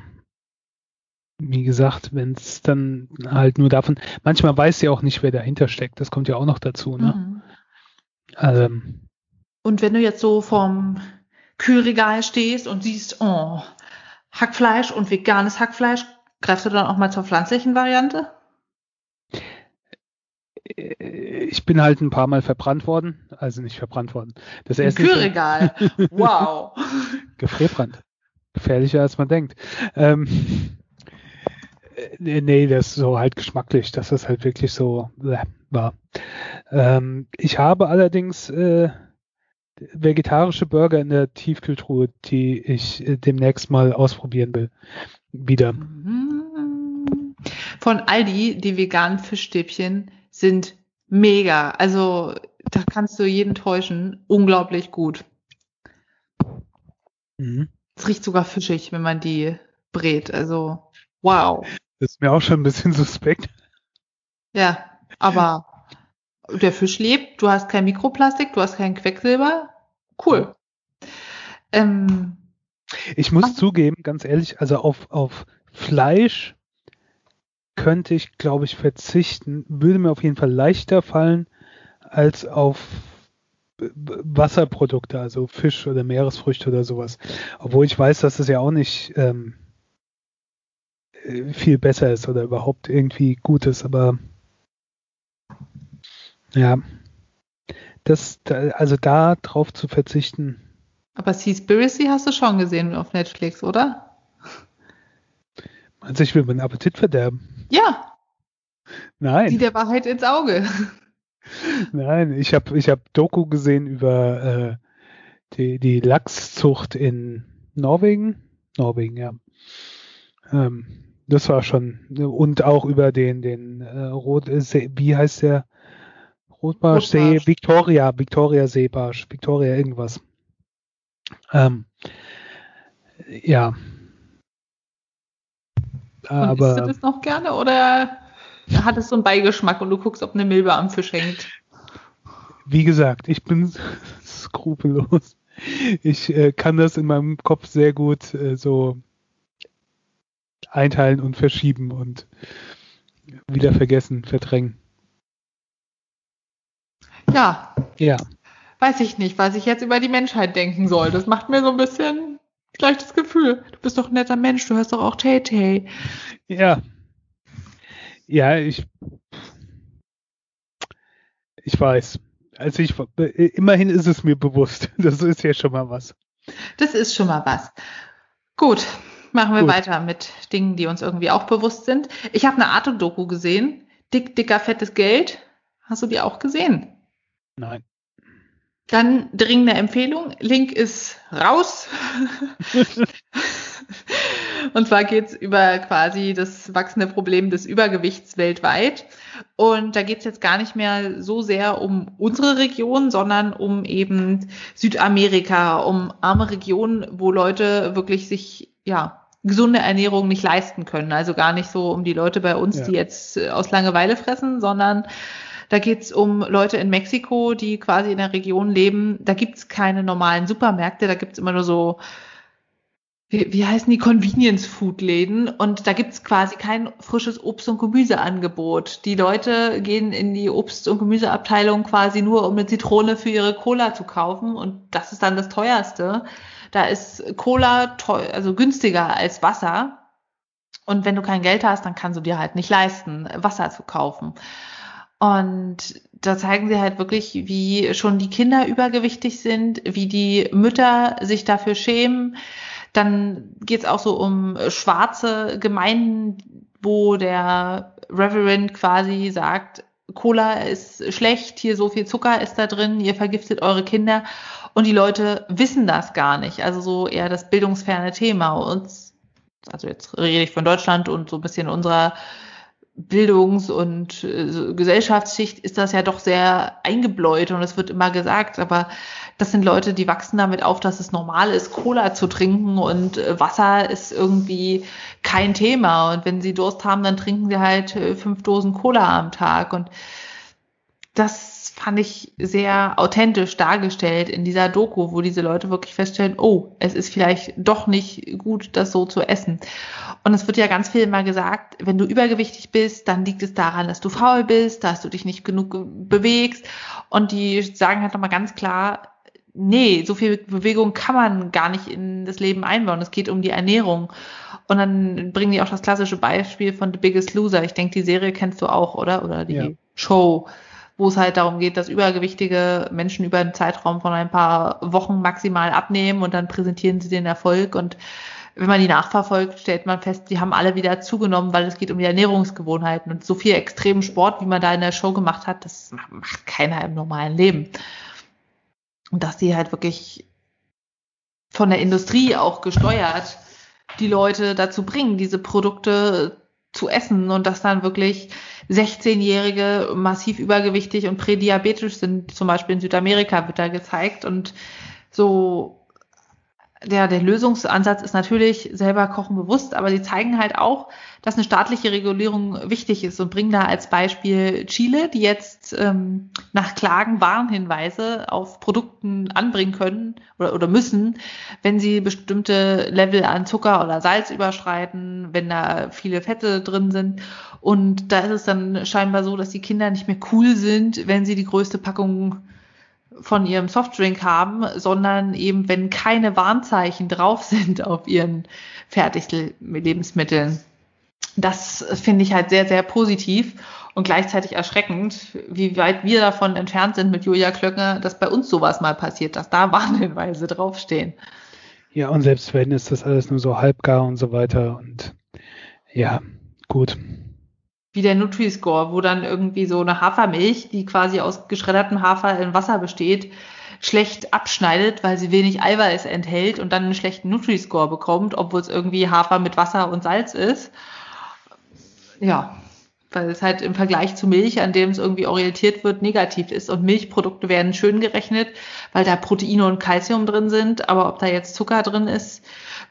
A: wie gesagt, wenn es dann halt nur davon, manchmal weiß sie auch nicht, wer dahinter steckt. Das kommt ja auch noch dazu. Ne? Mhm.
B: Ähm, und wenn du jetzt so vom Kühlregal stehst und siehst, oh, Hackfleisch und veganes Hackfleisch, greifst du dann auch mal zur pflanzlichen Variante?
A: Ich bin halt ein paar Mal verbrannt worden, also nicht verbrannt worden.
B: Das erste Kühlregal. wow.
A: Gefrierbrand. Gefährlicher als man denkt. Ähm, äh, nee, das ist so halt geschmacklich, dass das halt wirklich so äh, war. Ähm, ich habe allerdings äh, vegetarische Burger in der Tiefkühltruhe, die ich äh, demnächst mal ausprobieren will. Wieder.
B: Von Aldi, die veganen Fischstäbchen, sind mega. Also da kannst du jeden täuschen. Unglaublich gut. Mhm. Es riecht sogar fischig, wenn man die brät. Also wow.
A: Das ist mir auch schon ein bisschen suspekt.
B: Ja, aber der Fisch lebt, du hast kein Mikroplastik, du hast kein Quecksilber. Cool.
A: Ähm, ich muss zugeben, ganz ehrlich, also auf, auf Fleisch könnte ich, glaube ich, verzichten. Würde mir auf jeden Fall leichter fallen als auf Wasserprodukte, also Fisch oder Meeresfrüchte oder sowas. Obwohl ich weiß, dass es ja auch nicht ähm, viel besser ist oder überhaupt irgendwie gut ist, aber ja, das, also da drauf zu verzichten.
B: Aber Seaspiracy hast du schon gesehen auf Netflix, oder?
A: Du, ich will meinen Appetit verderben?
B: Ja.
A: Nein.
B: Die der Wahrheit ins Auge.
A: Nein, ich habe ich hab Doku gesehen über äh, die, die Lachszucht in Norwegen. Norwegen, ja. Ähm, das war schon. Und auch über den, den äh, Rot, See, wie heißt der? Rotbarsch, See, Victoria, Victoria Seebarsch, Victoria irgendwas. Ähm, ja.
B: Aber, und isst du das noch gerne oder hat es so einen Beigeschmack und du guckst, ob eine Milbe am Fisch hängt?
A: Wie gesagt, ich bin skrupellos. Ich äh, kann das in meinem Kopf sehr gut äh, so einteilen und verschieben und wieder vergessen, verdrängen.
B: Ja.
A: Ja.
B: Weiß ich nicht, was ich jetzt über die Menschheit denken soll. Das macht mir so ein bisschen schlechtes Gefühl. Du bist doch ein netter Mensch, du hörst doch auch Tay Tay.
A: Ja. Ja, ich. Ich weiß. Also ich, immerhin ist es mir bewusst. Das ist ja schon mal was.
B: Das ist schon mal was. Gut, machen wir Gut. weiter mit Dingen, die uns irgendwie auch bewusst sind. Ich habe eine Arte-Doku gesehen. Dick, dicker, fettes Geld. Hast du die auch gesehen?
A: Nein.
B: Dann dringende Empfehlung. Link ist raus. Und zwar geht es über quasi das wachsende Problem des Übergewichts weltweit. Und da geht es jetzt gar nicht mehr so sehr um unsere Region, sondern um eben Südamerika, um arme Regionen, wo Leute wirklich sich, ja, gesunde Ernährung nicht leisten können. Also gar nicht so um die Leute bei uns, ja. die jetzt aus Langeweile fressen, sondern da geht's um Leute in Mexiko, die quasi in der Region leben. Da gibt's keine normalen Supermärkte, da gibt's immer nur so wie, wie heißen die Convenience-Food-Läden und da gibt's quasi kein frisches Obst- und Gemüseangebot. Die Leute gehen in die Obst- und Gemüseabteilung quasi nur, um eine Zitrone für ihre Cola zu kaufen und das ist dann das teuerste. Da ist Cola teuer, also günstiger als Wasser. Und wenn du kein Geld hast, dann kannst du dir halt nicht leisten, Wasser zu kaufen. Und da zeigen sie halt wirklich, wie schon die Kinder übergewichtig sind, wie die Mütter sich dafür schämen, dann geht es auch so um schwarze Gemeinden, wo der Reverend quasi sagt, Cola ist schlecht, hier so viel Zucker ist da drin, ihr vergiftet eure Kinder. Und die Leute wissen das gar nicht. Also so eher das bildungsferne Thema. Und also jetzt rede ich von Deutschland und so ein bisschen unserer Bildungs- und äh, Gesellschaftsschicht ist das ja doch sehr eingebläut und es wird immer gesagt, aber das sind Leute, die wachsen damit auf, dass es normal ist, Cola zu trinken und äh, Wasser ist irgendwie kein Thema. Und wenn sie Durst haben, dann trinken sie halt äh, fünf Dosen Cola am Tag. Und das fand ich sehr authentisch dargestellt in dieser Doku, wo diese Leute wirklich feststellen, oh, es ist vielleicht doch nicht gut, das so zu essen. Und es wird ja ganz viel immer gesagt, wenn du übergewichtig bist, dann liegt es daran, dass du faul bist, dass du dich nicht genug bewegst. Und die sagen halt nochmal ganz klar, nee, so viel Bewegung kann man gar nicht in das Leben einbauen. Es geht um die Ernährung. Und dann bringen die auch das klassische Beispiel von The Biggest Loser. Ich denke, die Serie kennst du auch, oder? Oder die ja. Show, wo es halt darum geht, dass übergewichtige Menschen über einen Zeitraum von ein paar Wochen maximal abnehmen und dann präsentieren sie den Erfolg. Und wenn man die nachverfolgt, stellt man fest, die haben alle wieder zugenommen, weil es geht um die Ernährungsgewohnheiten. Und so viel extremen Sport, wie man da in der Show gemacht hat, das macht keiner im normalen Leben. Und dass die halt wirklich von der Industrie auch gesteuert die Leute dazu bringen, diese Produkte zu essen und dass dann wirklich 16-Jährige massiv übergewichtig und prädiabetisch sind, zum Beispiel in Südamerika wird da gezeigt. Und so der, der Lösungsansatz ist natürlich selber kochen bewusst, aber sie zeigen halt auch, dass eine staatliche Regulierung wichtig ist und bringen da als Beispiel Chile, die jetzt ähm, nach Klagen Warnhinweise auf Produkten anbringen können oder, oder müssen, wenn sie bestimmte Level an Zucker oder Salz überschreiten, wenn da viele Fette drin sind. Und da ist es dann scheinbar so, dass die Kinder nicht mehr cool sind, wenn sie die größte Packung von ihrem Softdrink haben, sondern eben, wenn keine Warnzeichen drauf sind auf ihren Fertiglebensmitteln. Das finde ich halt sehr, sehr positiv und gleichzeitig erschreckend, wie weit wir davon entfernt sind mit Julia Klöckner, dass bei uns sowas mal passiert, dass da Warnhinweise draufstehen.
A: Ja, und selbst wenn ist das alles nur so halbgar und so weiter und ja, gut
B: wie der Nutri-Score, wo dann irgendwie so eine Hafermilch, die quasi aus geschreddertem Hafer in Wasser besteht, schlecht abschneidet, weil sie wenig Eiweiß enthält und dann einen schlechten Nutri-Score bekommt, obwohl es irgendwie Hafer mit Wasser und Salz ist. Ja, weil es halt im Vergleich zu Milch, an dem es irgendwie orientiert wird, negativ ist. Und Milchprodukte werden schön gerechnet, weil da Proteine und Kalzium drin sind, aber ob da jetzt Zucker drin ist,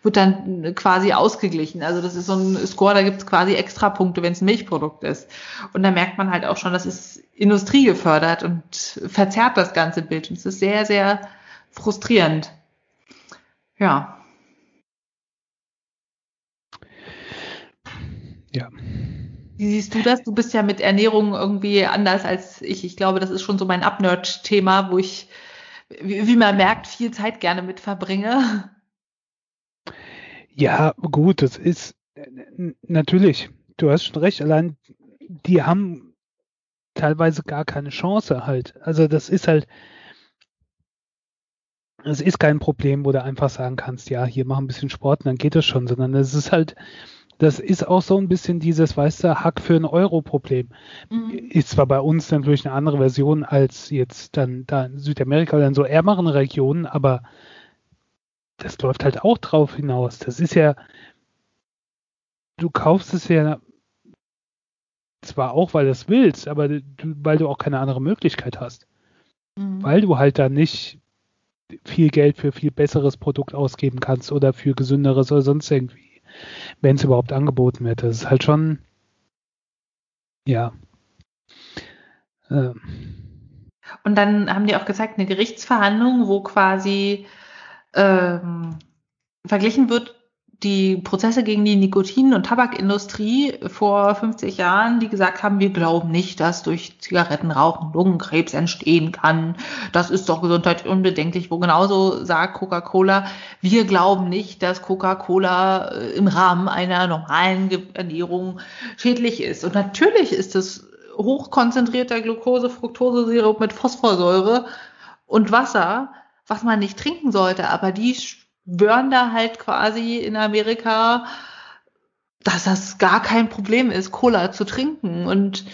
B: wird dann quasi ausgeglichen. Also das ist so ein Score, da gibt es quasi extra Punkte, wenn es ein Milchprodukt ist. Und da merkt man halt auch schon, das ist Industrie gefördert und verzerrt das ganze Bild. Und es ist sehr, sehr frustrierend. Ja.
A: Ja.
B: Wie siehst du das? Du bist ja mit Ernährung irgendwie anders als ich. Ich glaube, das ist schon so mein Abnerd-Thema, wo ich, wie, man merkt, viel Zeit gerne mit verbringe.
A: Ja, gut, das ist natürlich, du hast schon recht, allein die haben teilweise gar keine Chance halt. Also das ist halt, es ist kein Problem, wo du einfach sagen kannst, ja, hier mach ein bisschen Sport und dann geht das schon, sondern es ist halt, das ist auch so ein bisschen dieses, weißt du, Hack für ein Euro-Problem. Mhm. Ist zwar bei uns natürlich eine andere Version als jetzt dann da in Südamerika oder in so ärmeren Regionen, aber das läuft halt auch drauf hinaus. Das ist ja, du kaufst es ja zwar auch, weil du es willst, aber du, weil du auch keine andere Möglichkeit hast. Mhm. Weil du halt da nicht viel Geld für viel besseres Produkt ausgeben kannst oder für gesünderes oder sonst irgendwie, wenn es überhaupt angeboten wird. Das ist halt schon, ja.
B: Ähm. Und dann haben die auch gesagt, eine Gerichtsverhandlung, wo quasi ähm, verglichen wird, die Prozesse gegen die Nikotin- und Tabakindustrie vor 50 Jahren, die gesagt haben, wir glauben nicht, dass durch Zigarettenrauchen Lungenkrebs entstehen kann. Das ist doch gesundheitlich unbedenklich, wo genauso sagt Coca-Cola, wir glauben nicht, dass Coca-Cola äh, im Rahmen einer normalen Ernährung schädlich ist. Und natürlich ist es hochkonzentrierter Glucose-Fructose-Sirup mit Phosphorsäure und Wasser, was man nicht trinken sollte, aber die da halt quasi in Amerika, dass das gar kein Problem ist, Cola zu trinken und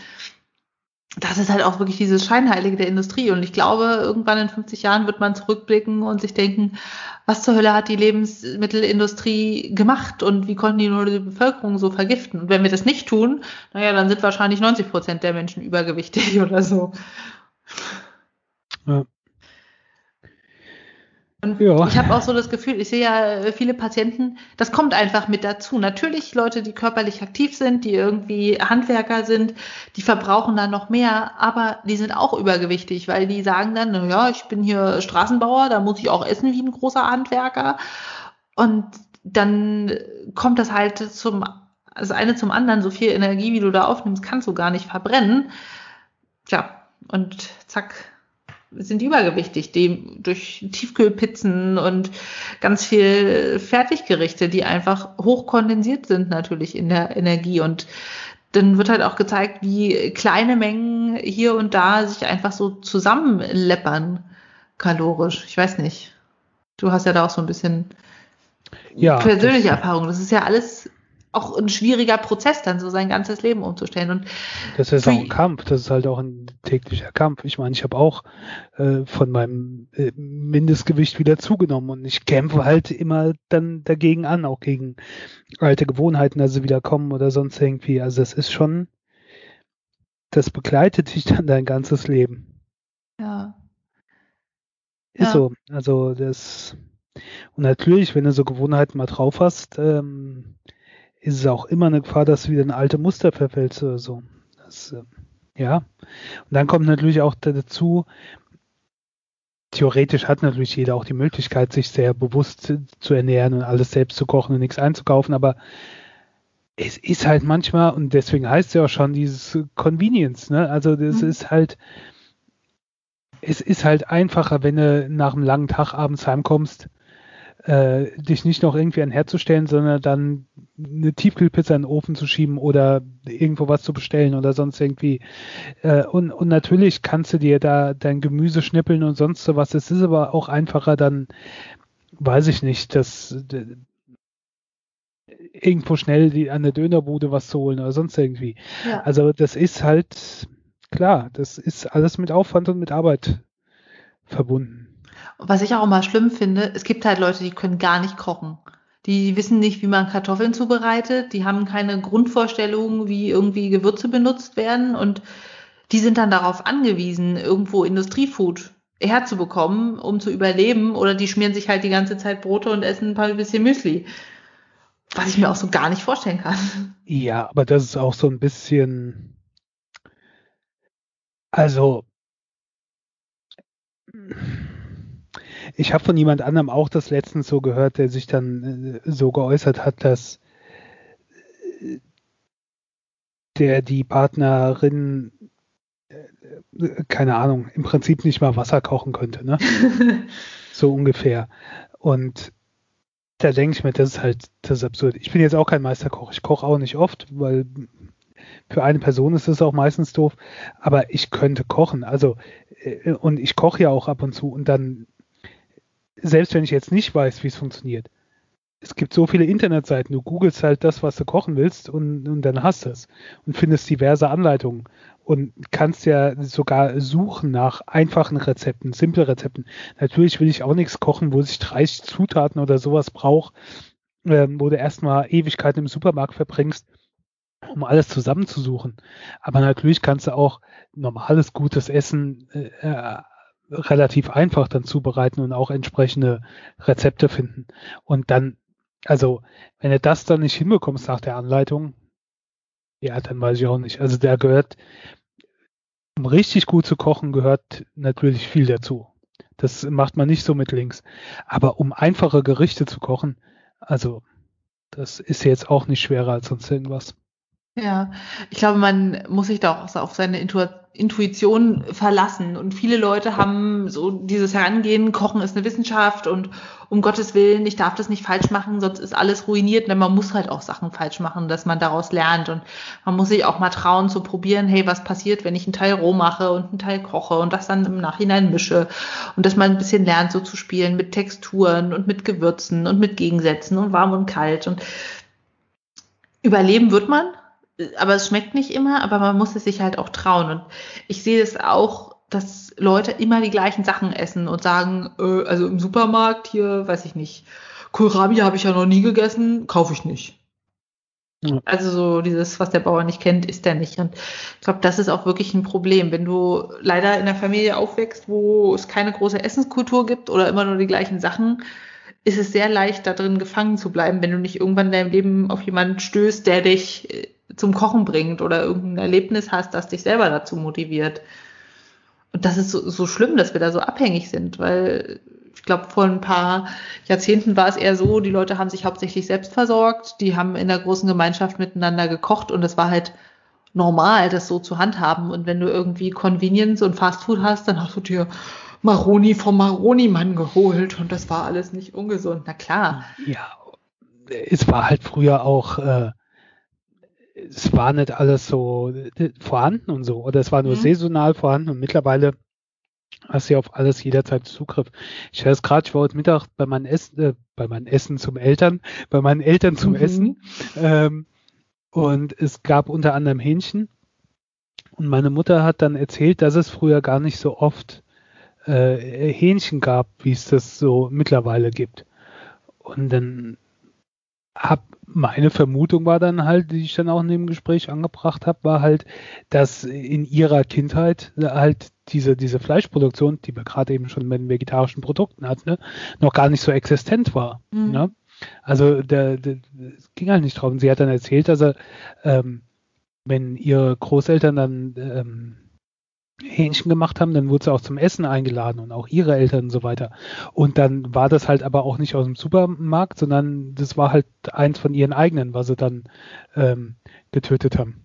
B: das ist halt auch wirklich dieses Scheinheilige der Industrie. Und ich glaube, irgendwann in 50 Jahren wird man zurückblicken und sich denken, was zur Hölle hat die Lebensmittelindustrie gemacht und wie konnten die nur die Bevölkerung so vergiften? Und wenn wir das nicht tun, naja, dann sind wahrscheinlich 90 Prozent der Menschen übergewichtig oder so. Ja. Und ja. ich habe auch so das Gefühl, ich sehe ja viele Patienten, das kommt einfach mit dazu. Natürlich Leute, die körperlich aktiv sind, die irgendwie Handwerker sind, die verbrauchen dann noch mehr, aber die sind auch übergewichtig, weil die sagen dann, na ja, ich bin hier Straßenbauer, da muss ich auch essen wie ein großer Handwerker. Und dann kommt das halt zum, das eine zum anderen, so viel Energie, wie du da aufnimmst, kannst du gar nicht verbrennen. Tja, und zack, sind übergewichtig, die durch Tiefkühlpizzen und ganz viel Fertiggerichte, die einfach hochkondensiert sind natürlich in der Energie und dann wird halt auch gezeigt, wie kleine Mengen hier und da sich einfach so zusammenleppern kalorisch. Ich weiß nicht. Du hast ja da auch so ein bisschen ja, persönliche Erfahrung. Das ist ja alles auch ein schwieriger Prozess, dann so sein ganzes Leben umzustellen. Und
A: das ist auch ein Kampf, das ist halt auch ein täglicher Kampf. Ich meine, ich habe auch äh, von meinem äh, Mindestgewicht wieder zugenommen und ich kämpfe halt immer dann dagegen an, auch gegen alte Gewohnheiten, dass sie wieder kommen oder sonst irgendwie. Also das ist schon, das begleitet dich dann dein ganzes Leben.
B: Ja.
A: Ist ja. so. Also das und natürlich, wenn du so Gewohnheiten mal drauf hast, ähm, ist es auch immer eine Gefahr, dass du wieder in alte Muster verfällst oder so. Das, äh, ja. Und dann kommt natürlich auch dazu, theoretisch hat natürlich jeder auch die Möglichkeit, sich sehr bewusst zu ernähren und alles selbst zu kochen und nichts einzukaufen, aber es ist halt manchmal, und deswegen heißt es ja auch schon dieses Convenience, ne? Also das mhm. ist halt, es ist halt einfacher, wenn du nach einem langen Tag abends heimkommst, äh, dich nicht noch irgendwie an herzustellen, sondern dann eine Tiefkühlpizza in den Ofen zu schieben oder irgendwo was zu bestellen oder sonst irgendwie. Äh, und, und natürlich kannst du dir da dein Gemüse schnippeln und sonst so was. Es ist aber auch einfacher dann, weiß ich nicht, dass irgendwo schnell die, an der Dönerbude was zu holen oder sonst irgendwie. Ja. Also das ist halt klar, das ist alles mit Aufwand und mit Arbeit verbunden.
B: Was ich auch immer schlimm finde, es gibt halt Leute, die können gar nicht kochen die wissen nicht, wie man Kartoffeln zubereitet, die haben keine Grundvorstellung, wie irgendwie Gewürze benutzt werden und die sind dann darauf angewiesen, irgendwo Industriefood herzubekommen, um zu überleben, oder die schmieren sich halt die ganze Zeit Brote und essen ein paar bisschen Müsli. Was ich mir auch so gar nicht vorstellen kann.
A: Ja, aber das ist auch so ein bisschen, also, ich habe von jemand anderem auch das letztens so gehört, der sich dann äh, so geäußert hat, dass äh, der die Partnerin äh, keine Ahnung, im Prinzip nicht mal Wasser kochen könnte, ne? so ungefähr. Und da denke ich mir, das ist halt, das ist absurd. Ich bin jetzt auch kein Meisterkoch. Ich koche auch nicht oft, weil für eine Person ist es auch meistens doof. Aber ich könnte kochen. Also, und ich koche ja auch ab und zu. Und dann selbst wenn ich jetzt nicht weiß, wie es funktioniert, es gibt so viele Internetseiten, du googelst halt das, was du kochen willst und, und dann hast du es und findest diverse Anleitungen und kannst ja sogar suchen nach einfachen Rezepten, simple Rezepten. Natürlich will ich auch nichts kochen, wo sich 30 Zutaten oder sowas braucht, ähm, wo du erstmal Ewigkeiten im Supermarkt verbringst, um alles zusammenzusuchen. Aber natürlich kannst du auch normales, gutes Essen äh, relativ einfach dann zubereiten und auch entsprechende Rezepte finden. Und dann, also, wenn du das dann nicht hinbekommst nach der Anleitung, ja, dann weiß ich auch nicht. Also da gehört, um richtig gut zu kochen, gehört natürlich viel dazu. Das macht man nicht so mit links. Aber um einfache Gerichte zu kochen, also das ist jetzt auch nicht schwerer als sonst irgendwas.
B: Ja, ich glaube, man muss sich da auch auf seine Intuition verlassen. Und viele Leute haben so dieses Herangehen, Kochen ist eine Wissenschaft und um Gottes Willen, ich darf das nicht falsch machen, sonst ist alles ruiniert. Denn man muss halt auch Sachen falsch machen, dass man daraus lernt. Und man muss sich auch mal trauen zu probieren, hey, was passiert, wenn ich einen Teil roh mache und einen Teil koche und das dann im Nachhinein mische. Und dass man ein bisschen lernt, so zu spielen mit Texturen und mit Gewürzen und mit Gegensätzen und warm und kalt. Und überleben wird man, aber es schmeckt nicht immer, aber man muss es sich halt auch trauen. Und ich sehe es auch, dass Leute immer die gleichen Sachen essen und sagen, äh, also im Supermarkt hier, weiß ich nicht, Kohlrabi habe ich ja noch nie gegessen, kaufe ich nicht. Ja. Also so dieses, was der Bauer nicht kennt, ist der nicht. Und ich glaube, das ist auch wirklich ein Problem. Wenn du leider in einer Familie aufwächst, wo es keine große Essenskultur gibt oder immer nur die gleichen Sachen, ist es sehr leicht, da drin gefangen zu bleiben, wenn du nicht irgendwann in deinem Leben auf jemanden stößt, der dich äh, zum Kochen bringt oder irgendein Erlebnis hast, das dich selber dazu motiviert. Und das ist so, so schlimm, dass wir da so abhängig sind, weil ich glaube, vor ein paar Jahrzehnten war es eher so, die Leute haben sich hauptsächlich selbst versorgt, die haben in der großen Gemeinschaft miteinander gekocht und es war halt normal, das so zu handhaben. Und wenn du irgendwie Convenience und Fastfood hast, dann hast du dir Maroni vom Maroni-Mann geholt und das war alles nicht ungesund. Na klar.
A: Ja, es war halt früher auch äh, es war nicht alles so äh, vorhanden und so, oder es war nur mhm. saisonal vorhanden und mittlerweile hast du ja auf alles jederzeit Zugriff. Ich weiß gerade, ich war heute Mittag bei meinem Essen, äh, bei meinem Essen zum Eltern, bei meinen Eltern zum mhm. Essen ähm, und es gab unter anderem Hähnchen und meine Mutter hat dann erzählt, dass es früher gar nicht so oft äh, Hähnchen gab, wie es das so mittlerweile gibt. Und dann hab meine Vermutung war dann halt, die ich dann auch in dem Gespräch angebracht habe, war halt, dass in ihrer Kindheit halt diese, diese Fleischproduktion, die wir gerade eben schon bei den vegetarischen Produkten hatten, ne, noch gar nicht so existent war. Mhm. Ne? Also der, der, es ging halt nicht drauf. Und sie hat dann erzählt, dass er, ähm, wenn ihre Großeltern dann ähm, Hähnchen gemacht haben, dann wurde sie auch zum Essen eingeladen und auch ihre Eltern und so weiter. Und dann war das halt aber auch nicht aus dem Supermarkt, sondern das war halt eins von ihren eigenen, was sie dann ähm, getötet haben.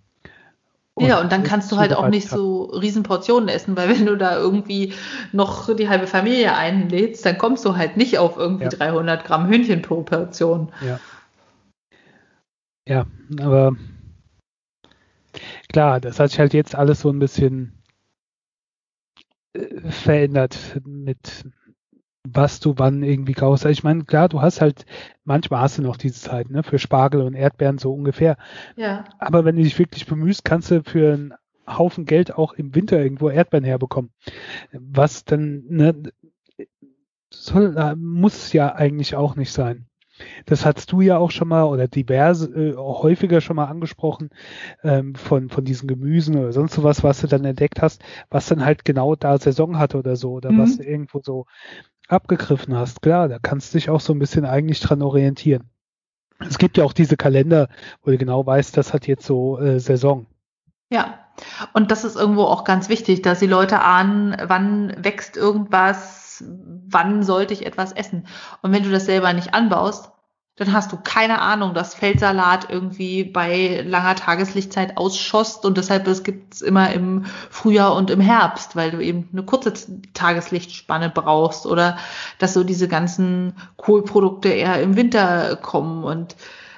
B: Und ja, und dann kannst du halt auch nicht so Riesenportionen essen, weil wenn du da irgendwie noch die halbe Familie einlädst, dann kommst du halt nicht auf irgendwie ja. 300 Gramm Hühnchen pro Portion.
A: Ja. Ja, aber klar, das hat sich halt jetzt alles so ein bisschen verändert mit was du wann irgendwie kaufst. Also ich meine, klar, du hast halt, manchmal hast du noch diese Zeit, ne, für Spargel und Erdbeeren so ungefähr.
B: Ja.
A: Aber wenn du dich wirklich bemühst, kannst du für einen Haufen Geld auch im Winter irgendwo Erdbeeren herbekommen. Was dann, ne, soll, muss ja eigentlich auch nicht sein. Das hast du ja auch schon mal oder diverse, äh, häufiger schon mal angesprochen, ähm, von, von diesen Gemüsen oder sonst sowas, was du dann entdeckt hast, was dann halt genau da Saison hatte oder so, oder mhm. was du irgendwo so abgegriffen hast. Klar, da kannst du dich auch so ein bisschen eigentlich dran orientieren. Es gibt ja auch diese Kalender, wo du genau weißt, das hat jetzt so äh, Saison.
B: Ja, und das ist irgendwo auch ganz wichtig, dass die Leute ahnen, wann wächst irgendwas, wann sollte ich etwas essen. Und wenn du das selber nicht anbaust, dann hast du keine Ahnung, dass Feldsalat irgendwie bei langer Tageslichtzeit ausschoss und deshalb es gibt's immer im Frühjahr und im Herbst, weil du eben eine kurze Tageslichtspanne brauchst oder dass so diese ganzen Kohlprodukte eher im Winter kommen und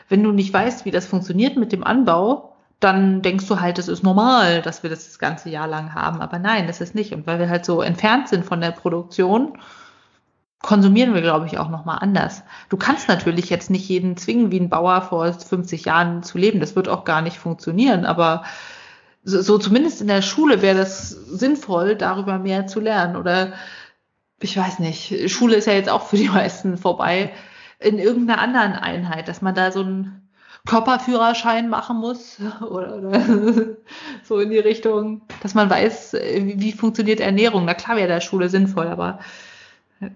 B: wenn du nicht weißt, wie das funktioniert mit dem Anbau, dann denkst du halt, es ist normal, dass wir das das ganze Jahr lang haben, aber nein, das ist nicht und weil wir halt so entfernt sind von der Produktion, konsumieren wir, glaube ich, auch nochmal anders. Du kannst natürlich jetzt nicht jeden zwingen, wie ein Bauer vor 50 Jahren zu leben. Das wird auch gar nicht funktionieren, aber so, so zumindest in der Schule wäre das sinnvoll, darüber mehr zu lernen. Oder ich weiß nicht, Schule ist ja jetzt auch für die meisten vorbei, in irgendeiner anderen Einheit, dass man da so einen Körperführerschein machen muss oder, oder so in die Richtung, dass man weiß, wie, wie funktioniert Ernährung. Na klar wäre der Schule sinnvoll, aber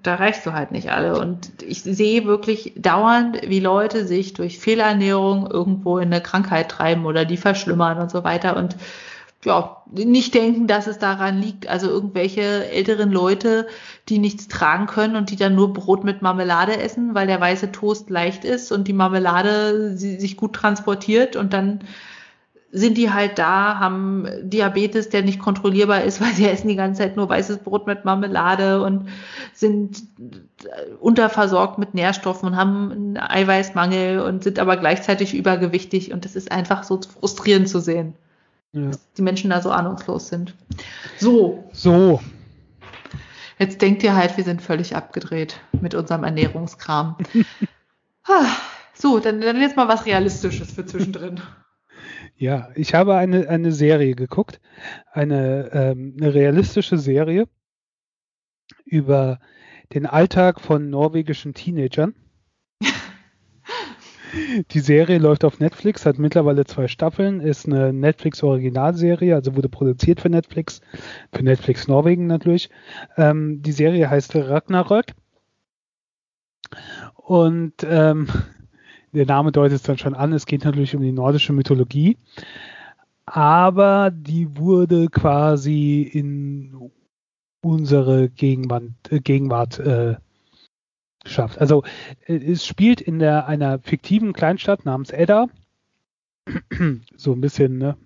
B: da reichst du halt nicht alle. Und ich sehe wirklich dauernd, wie Leute sich durch Fehlernährung irgendwo in eine Krankheit treiben oder die verschlimmern und so weiter. Und ja, nicht denken, dass es daran liegt. Also irgendwelche älteren Leute, die nichts tragen können und die dann nur Brot mit Marmelade essen, weil der weiße Toast leicht ist und die Marmelade sich gut transportiert und dann sind die halt da, haben Diabetes, der nicht kontrollierbar ist, weil sie essen die ganze Zeit nur weißes Brot mit Marmelade und sind unterversorgt mit Nährstoffen und haben einen Eiweißmangel und sind aber gleichzeitig übergewichtig und das ist einfach so frustrierend zu sehen, ja. dass die Menschen da so ahnungslos sind. So.
A: So.
B: Jetzt denkt ihr halt, wir sind völlig abgedreht mit unserem Ernährungskram. Ah, so, dann, dann jetzt mal was Realistisches für zwischendrin.
A: Ja, ich habe eine, eine Serie geguckt, eine, ähm, eine realistische Serie über den Alltag von norwegischen Teenagern. Die Serie läuft auf Netflix, hat mittlerweile zwei Staffeln, ist eine Netflix-Originalserie, also wurde produziert für Netflix, für Netflix Norwegen natürlich. Ähm, die Serie heißt Ragnarök. Und ähm, der Name deutet es dann schon an, es geht natürlich um die nordische Mythologie, aber die wurde quasi in unsere Gegenwart, äh, Gegenwart äh, geschafft. Also äh, es spielt in der, einer fiktiven Kleinstadt namens Edda, so ein bisschen ne,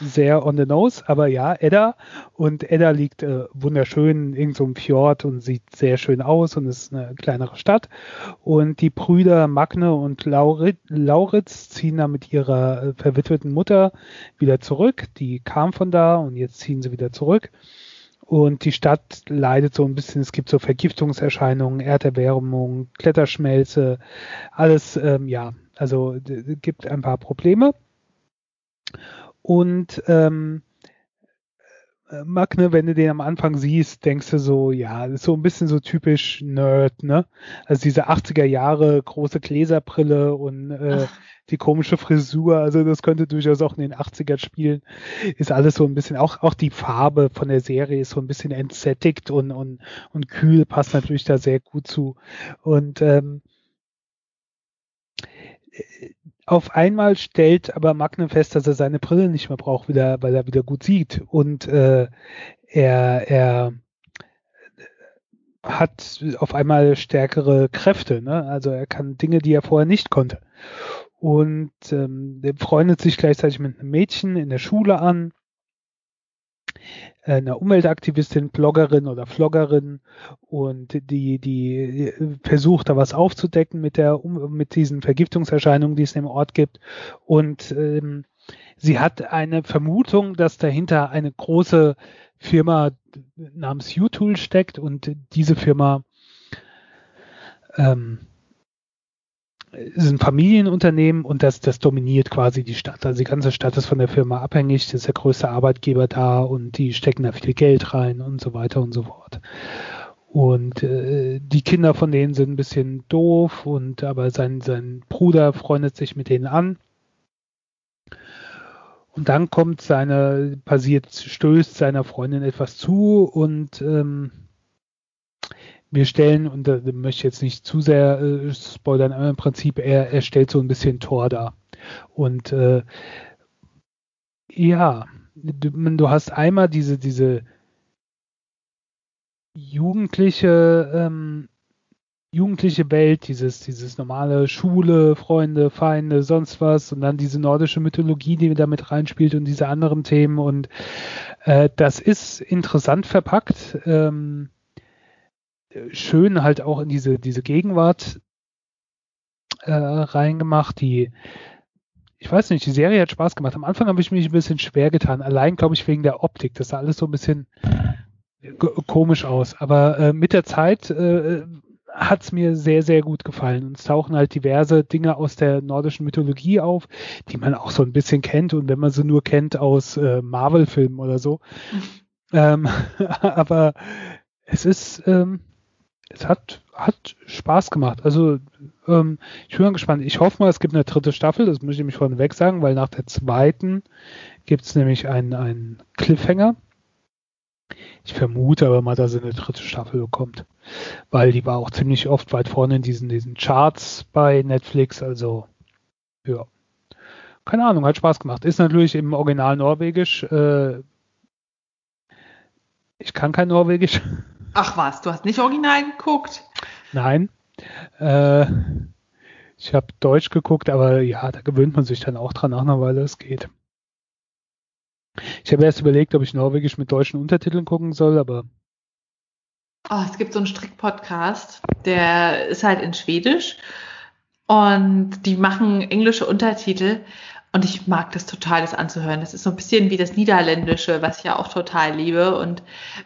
A: sehr on the nose, aber ja, Edda. Und Edda liegt äh, wunderschön in so Fjord und sieht sehr schön aus und ist eine kleinere Stadt. Und die Brüder Magne und Laurit, Lauritz ziehen da mit ihrer äh, verwitweten Mutter wieder zurück. Die kam von da und jetzt ziehen sie wieder zurück. Und die Stadt leidet so ein bisschen, es gibt so Vergiftungserscheinungen, Erderwärmung, Kletterschmelze, alles, ähm, ja, also gibt ein paar Probleme. Und ähm, äh, Magne, wenn du den am Anfang siehst, denkst du so, ja, das ist so ein bisschen so typisch Nerd, ne? Also diese 80er Jahre große Gläserbrille und äh, die komische Frisur, also das könnte durchaus auch in den 80ern spielen. Ist alles so ein bisschen, auch, auch die Farbe von der Serie ist so ein bisschen entsättigt und, und, und kühl, passt natürlich da sehr gut zu. Und ähm, auf einmal stellt aber Magne fest, dass er seine Brille nicht mehr braucht, wieder, weil er wieder gut sieht. Und äh, er, er hat auf einmal stärkere Kräfte. Ne? Also er kann Dinge, die er vorher nicht konnte. Und ähm, er freundet sich gleichzeitig mit einem Mädchen in der Schule an einer Umweltaktivistin, Bloggerin oder Vloggerin und die, die versucht da was aufzudecken mit der, mit diesen Vergiftungserscheinungen, die es im Ort gibt. Und ähm, sie hat eine Vermutung, dass dahinter eine große Firma namens U-Tool steckt und diese Firma ähm, ist ein Familienunternehmen und das, das dominiert quasi die Stadt. Also die ganze Stadt ist von der Firma abhängig, das ist der größte Arbeitgeber da und die stecken da viel Geld rein und so weiter und so fort. Und äh, die Kinder von denen sind ein bisschen doof und aber sein, sein Bruder freundet sich mit denen an. Und dann kommt seine, passiert, stößt seiner Freundin etwas zu und ähm, wir stellen, und da möchte ich jetzt nicht zu sehr äh, spoilern, aber im Prinzip, er, er stellt so ein bisschen Tor dar. Und äh, ja, du, du hast einmal diese, diese jugendliche, ähm, jugendliche Welt, dieses, dieses normale Schule, Freunde, Feinde, sonst was und dann diese nordische Mythologie, die damit reinspielt und diese anderen Themen und äh, das ist interessant verpackt, ähm, schön halt auch in diese, diese Gegenwart äh, reingemacht, die ich weiß nicht, die Serie hat Spaß gemacht. Am Anfang habe ich mich ein bisschen schwer getan, allein glaube ich wegen der Optik. Das sah alles so ein bisschen komisch aus. Aber äh, mit der Zeit äh, hat es mir sehr, sehr gut gefallen. Und es tauchen halt diverse Dinge aus der nordischen Mythologie auf, die man auch so ein bisschen kennt. Und wenn man sie nur kennt aus äh, Marvel-Filmen oder so. Mhm. Ähm, aber es ist, ähm, es hat, hat Spaß gemacht. Also ähm, ich bin mal gespannt. Ich hoffe mal, es gibt eine dritte Staffel. Das muss ich nämlich vorneweg sagen, weil nach der zweiten gibt es nämlich einen, einen Cliffhanger. Ich vermute aber mal, dass er eine dritte Staffel bekommt. Weil die war auch ziemlich oft weit vorne in diesen, diesen Charts bei Netflix. Also, ja. Keine Ahnung, hat Spaß gemacht. Ist natürlich im Original Norwegisch. Äh, ich kann kein Norwegisch.
B: Ach was, du hast nicht original geguckt?
A: Nein. Äh, ich habe Deutsch geguckt, aber ja, da gewöhnt man sich dann auch dran nach einer Weile, es geht. Ich habe erst überlegt, ob ich Norwegisch mit deutschen Untertiteln gucken soll, aber.
B: Oh, es gibt so einen Strick-Podcast, der ist halt in Schwedisch und die machen englische Untertitel und ich mag das total, das anzuhören. Das ist so ein bisschen wie das Niederländische, was ich ja auch total liebe und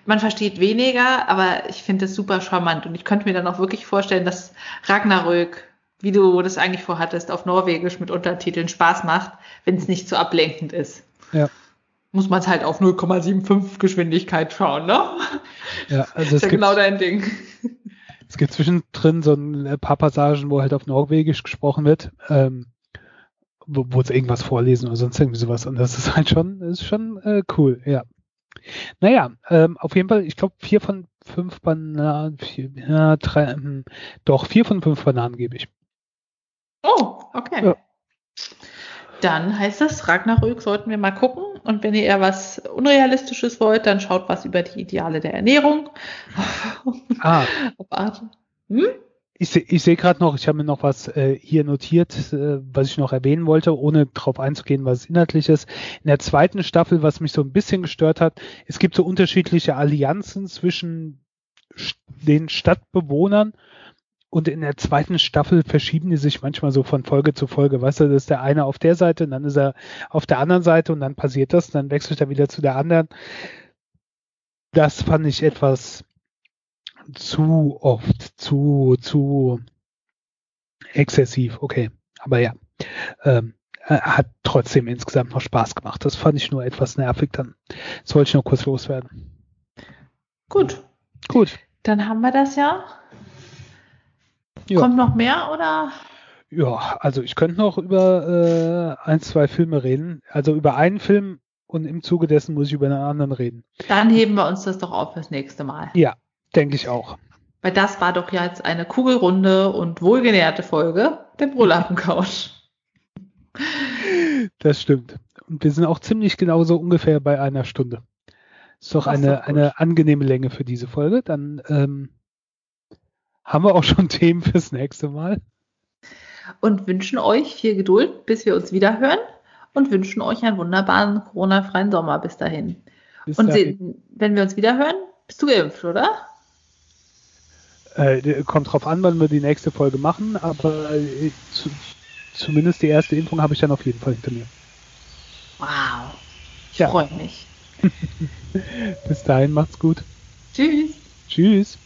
B: man versteht weniger, aber ich finde das super charmant und ich könnte mir dann auch wirklich vorstellen, dass Ragnarök wie du das eigentlich vorhattest, auf Norwegisch mit Untertiteln Spaß macht, wenn es nicht so ablenkend ist.
A: Ja
B: muss man es halt auf 0,75 Geschwindigkeit schauen, ne?
A: Ja, also ist
B: ja genau dein Ding.
A: Es gibt zwischendrin so ein paar Passagen, wo halt auf Norwegisch gesprochen wird, ähm, wo, wo sie irgendwas vorlesen oder sonst irgendwie sowas. Und das ist halt schon, ist schon äh, cool, ja. Naja, ähm, auf jeden Fall, ich glaube, vier von fünf Bananen, vier, ja, drei, ähm, doch, vier von fünf Bananen gebe ich.
B: Oh, okay. Ja. Dann heißt das, Ragnarök sollten wir mal gucken. Und wenn ihr eher was Unrealistisches wollt, dann schaut was über die Ideale der Ernährung.
A: Ah. hm? Ich, ich sehe gerade noch, ich habe mir noch was äh, hier notiert, äh, was ich noch erwähnen wollte, ohne darauf einzugehen, was inhaltlich ist. In der zweiten Staffel, was mich so ein bisschen gestört hat, es gibt so unterschiedliche Allianzen zwischen den Stadtbewohnern und in der zweiten Staffel verschieben die sich manchmal so von Folge zu Folge. Weißt du, das ist der eine auf der Seite, und dann ist er auf der anderen Seite und dann passiert das, und dann wechselt er wieder zu der anderen. Das fand ich etwas zu oft, zu, zu exzessiv. Okay, aber ja. Ähm, hat trotzdem insgesamt noch Spaß gemacht. Das fand ich nur etwas nervig dann. Das wollte ich nur kurz loswerden.
B: Gut.
A: Gut.
B: Dann haben wir das ja. Ja. Kommt noch mehr oder?
A: Ja, also ich könnte noch über äh, ein, zwei Filme reden. Also über einen Film und im Zuge dessen muss ich über einen anderen reden.
B: Dann heben wir uns das doch auf fürs nächste Mal.
A: Ja, denke ich auch.
B: Weil das war doch jetzt eine kugelrunde und wohlgenährte Folge der Brüllappen-Couch.
A: Das stimmt. Und wir sind auch ziemlich genauso ungefähr bei einer Stunde. Ist doch eine, eine angenehme Länge für diese Folge. Dann ähm, haben wir auch schon Themen fürs nächste Mal.
B: Und wünschen euch viel Geduld, bis wir uns wieder hören und wünschen euch einen wunderbaren Corona-freien Sommer bis dahin. Bis und dahin. wenn wir uns wieder hören, bist du geimpft, oder?
A: Äh, kommt drauf an, wann wir die nächste Folge machen, aber äh, zu, zumindest die erste Impfung habe ich dann auf jeden Fall hinter mir.
B: Wow. Ich ja. freue mich.
A: Bis dahin, macht's gut.
B: Tschüss.
A: Tschüss.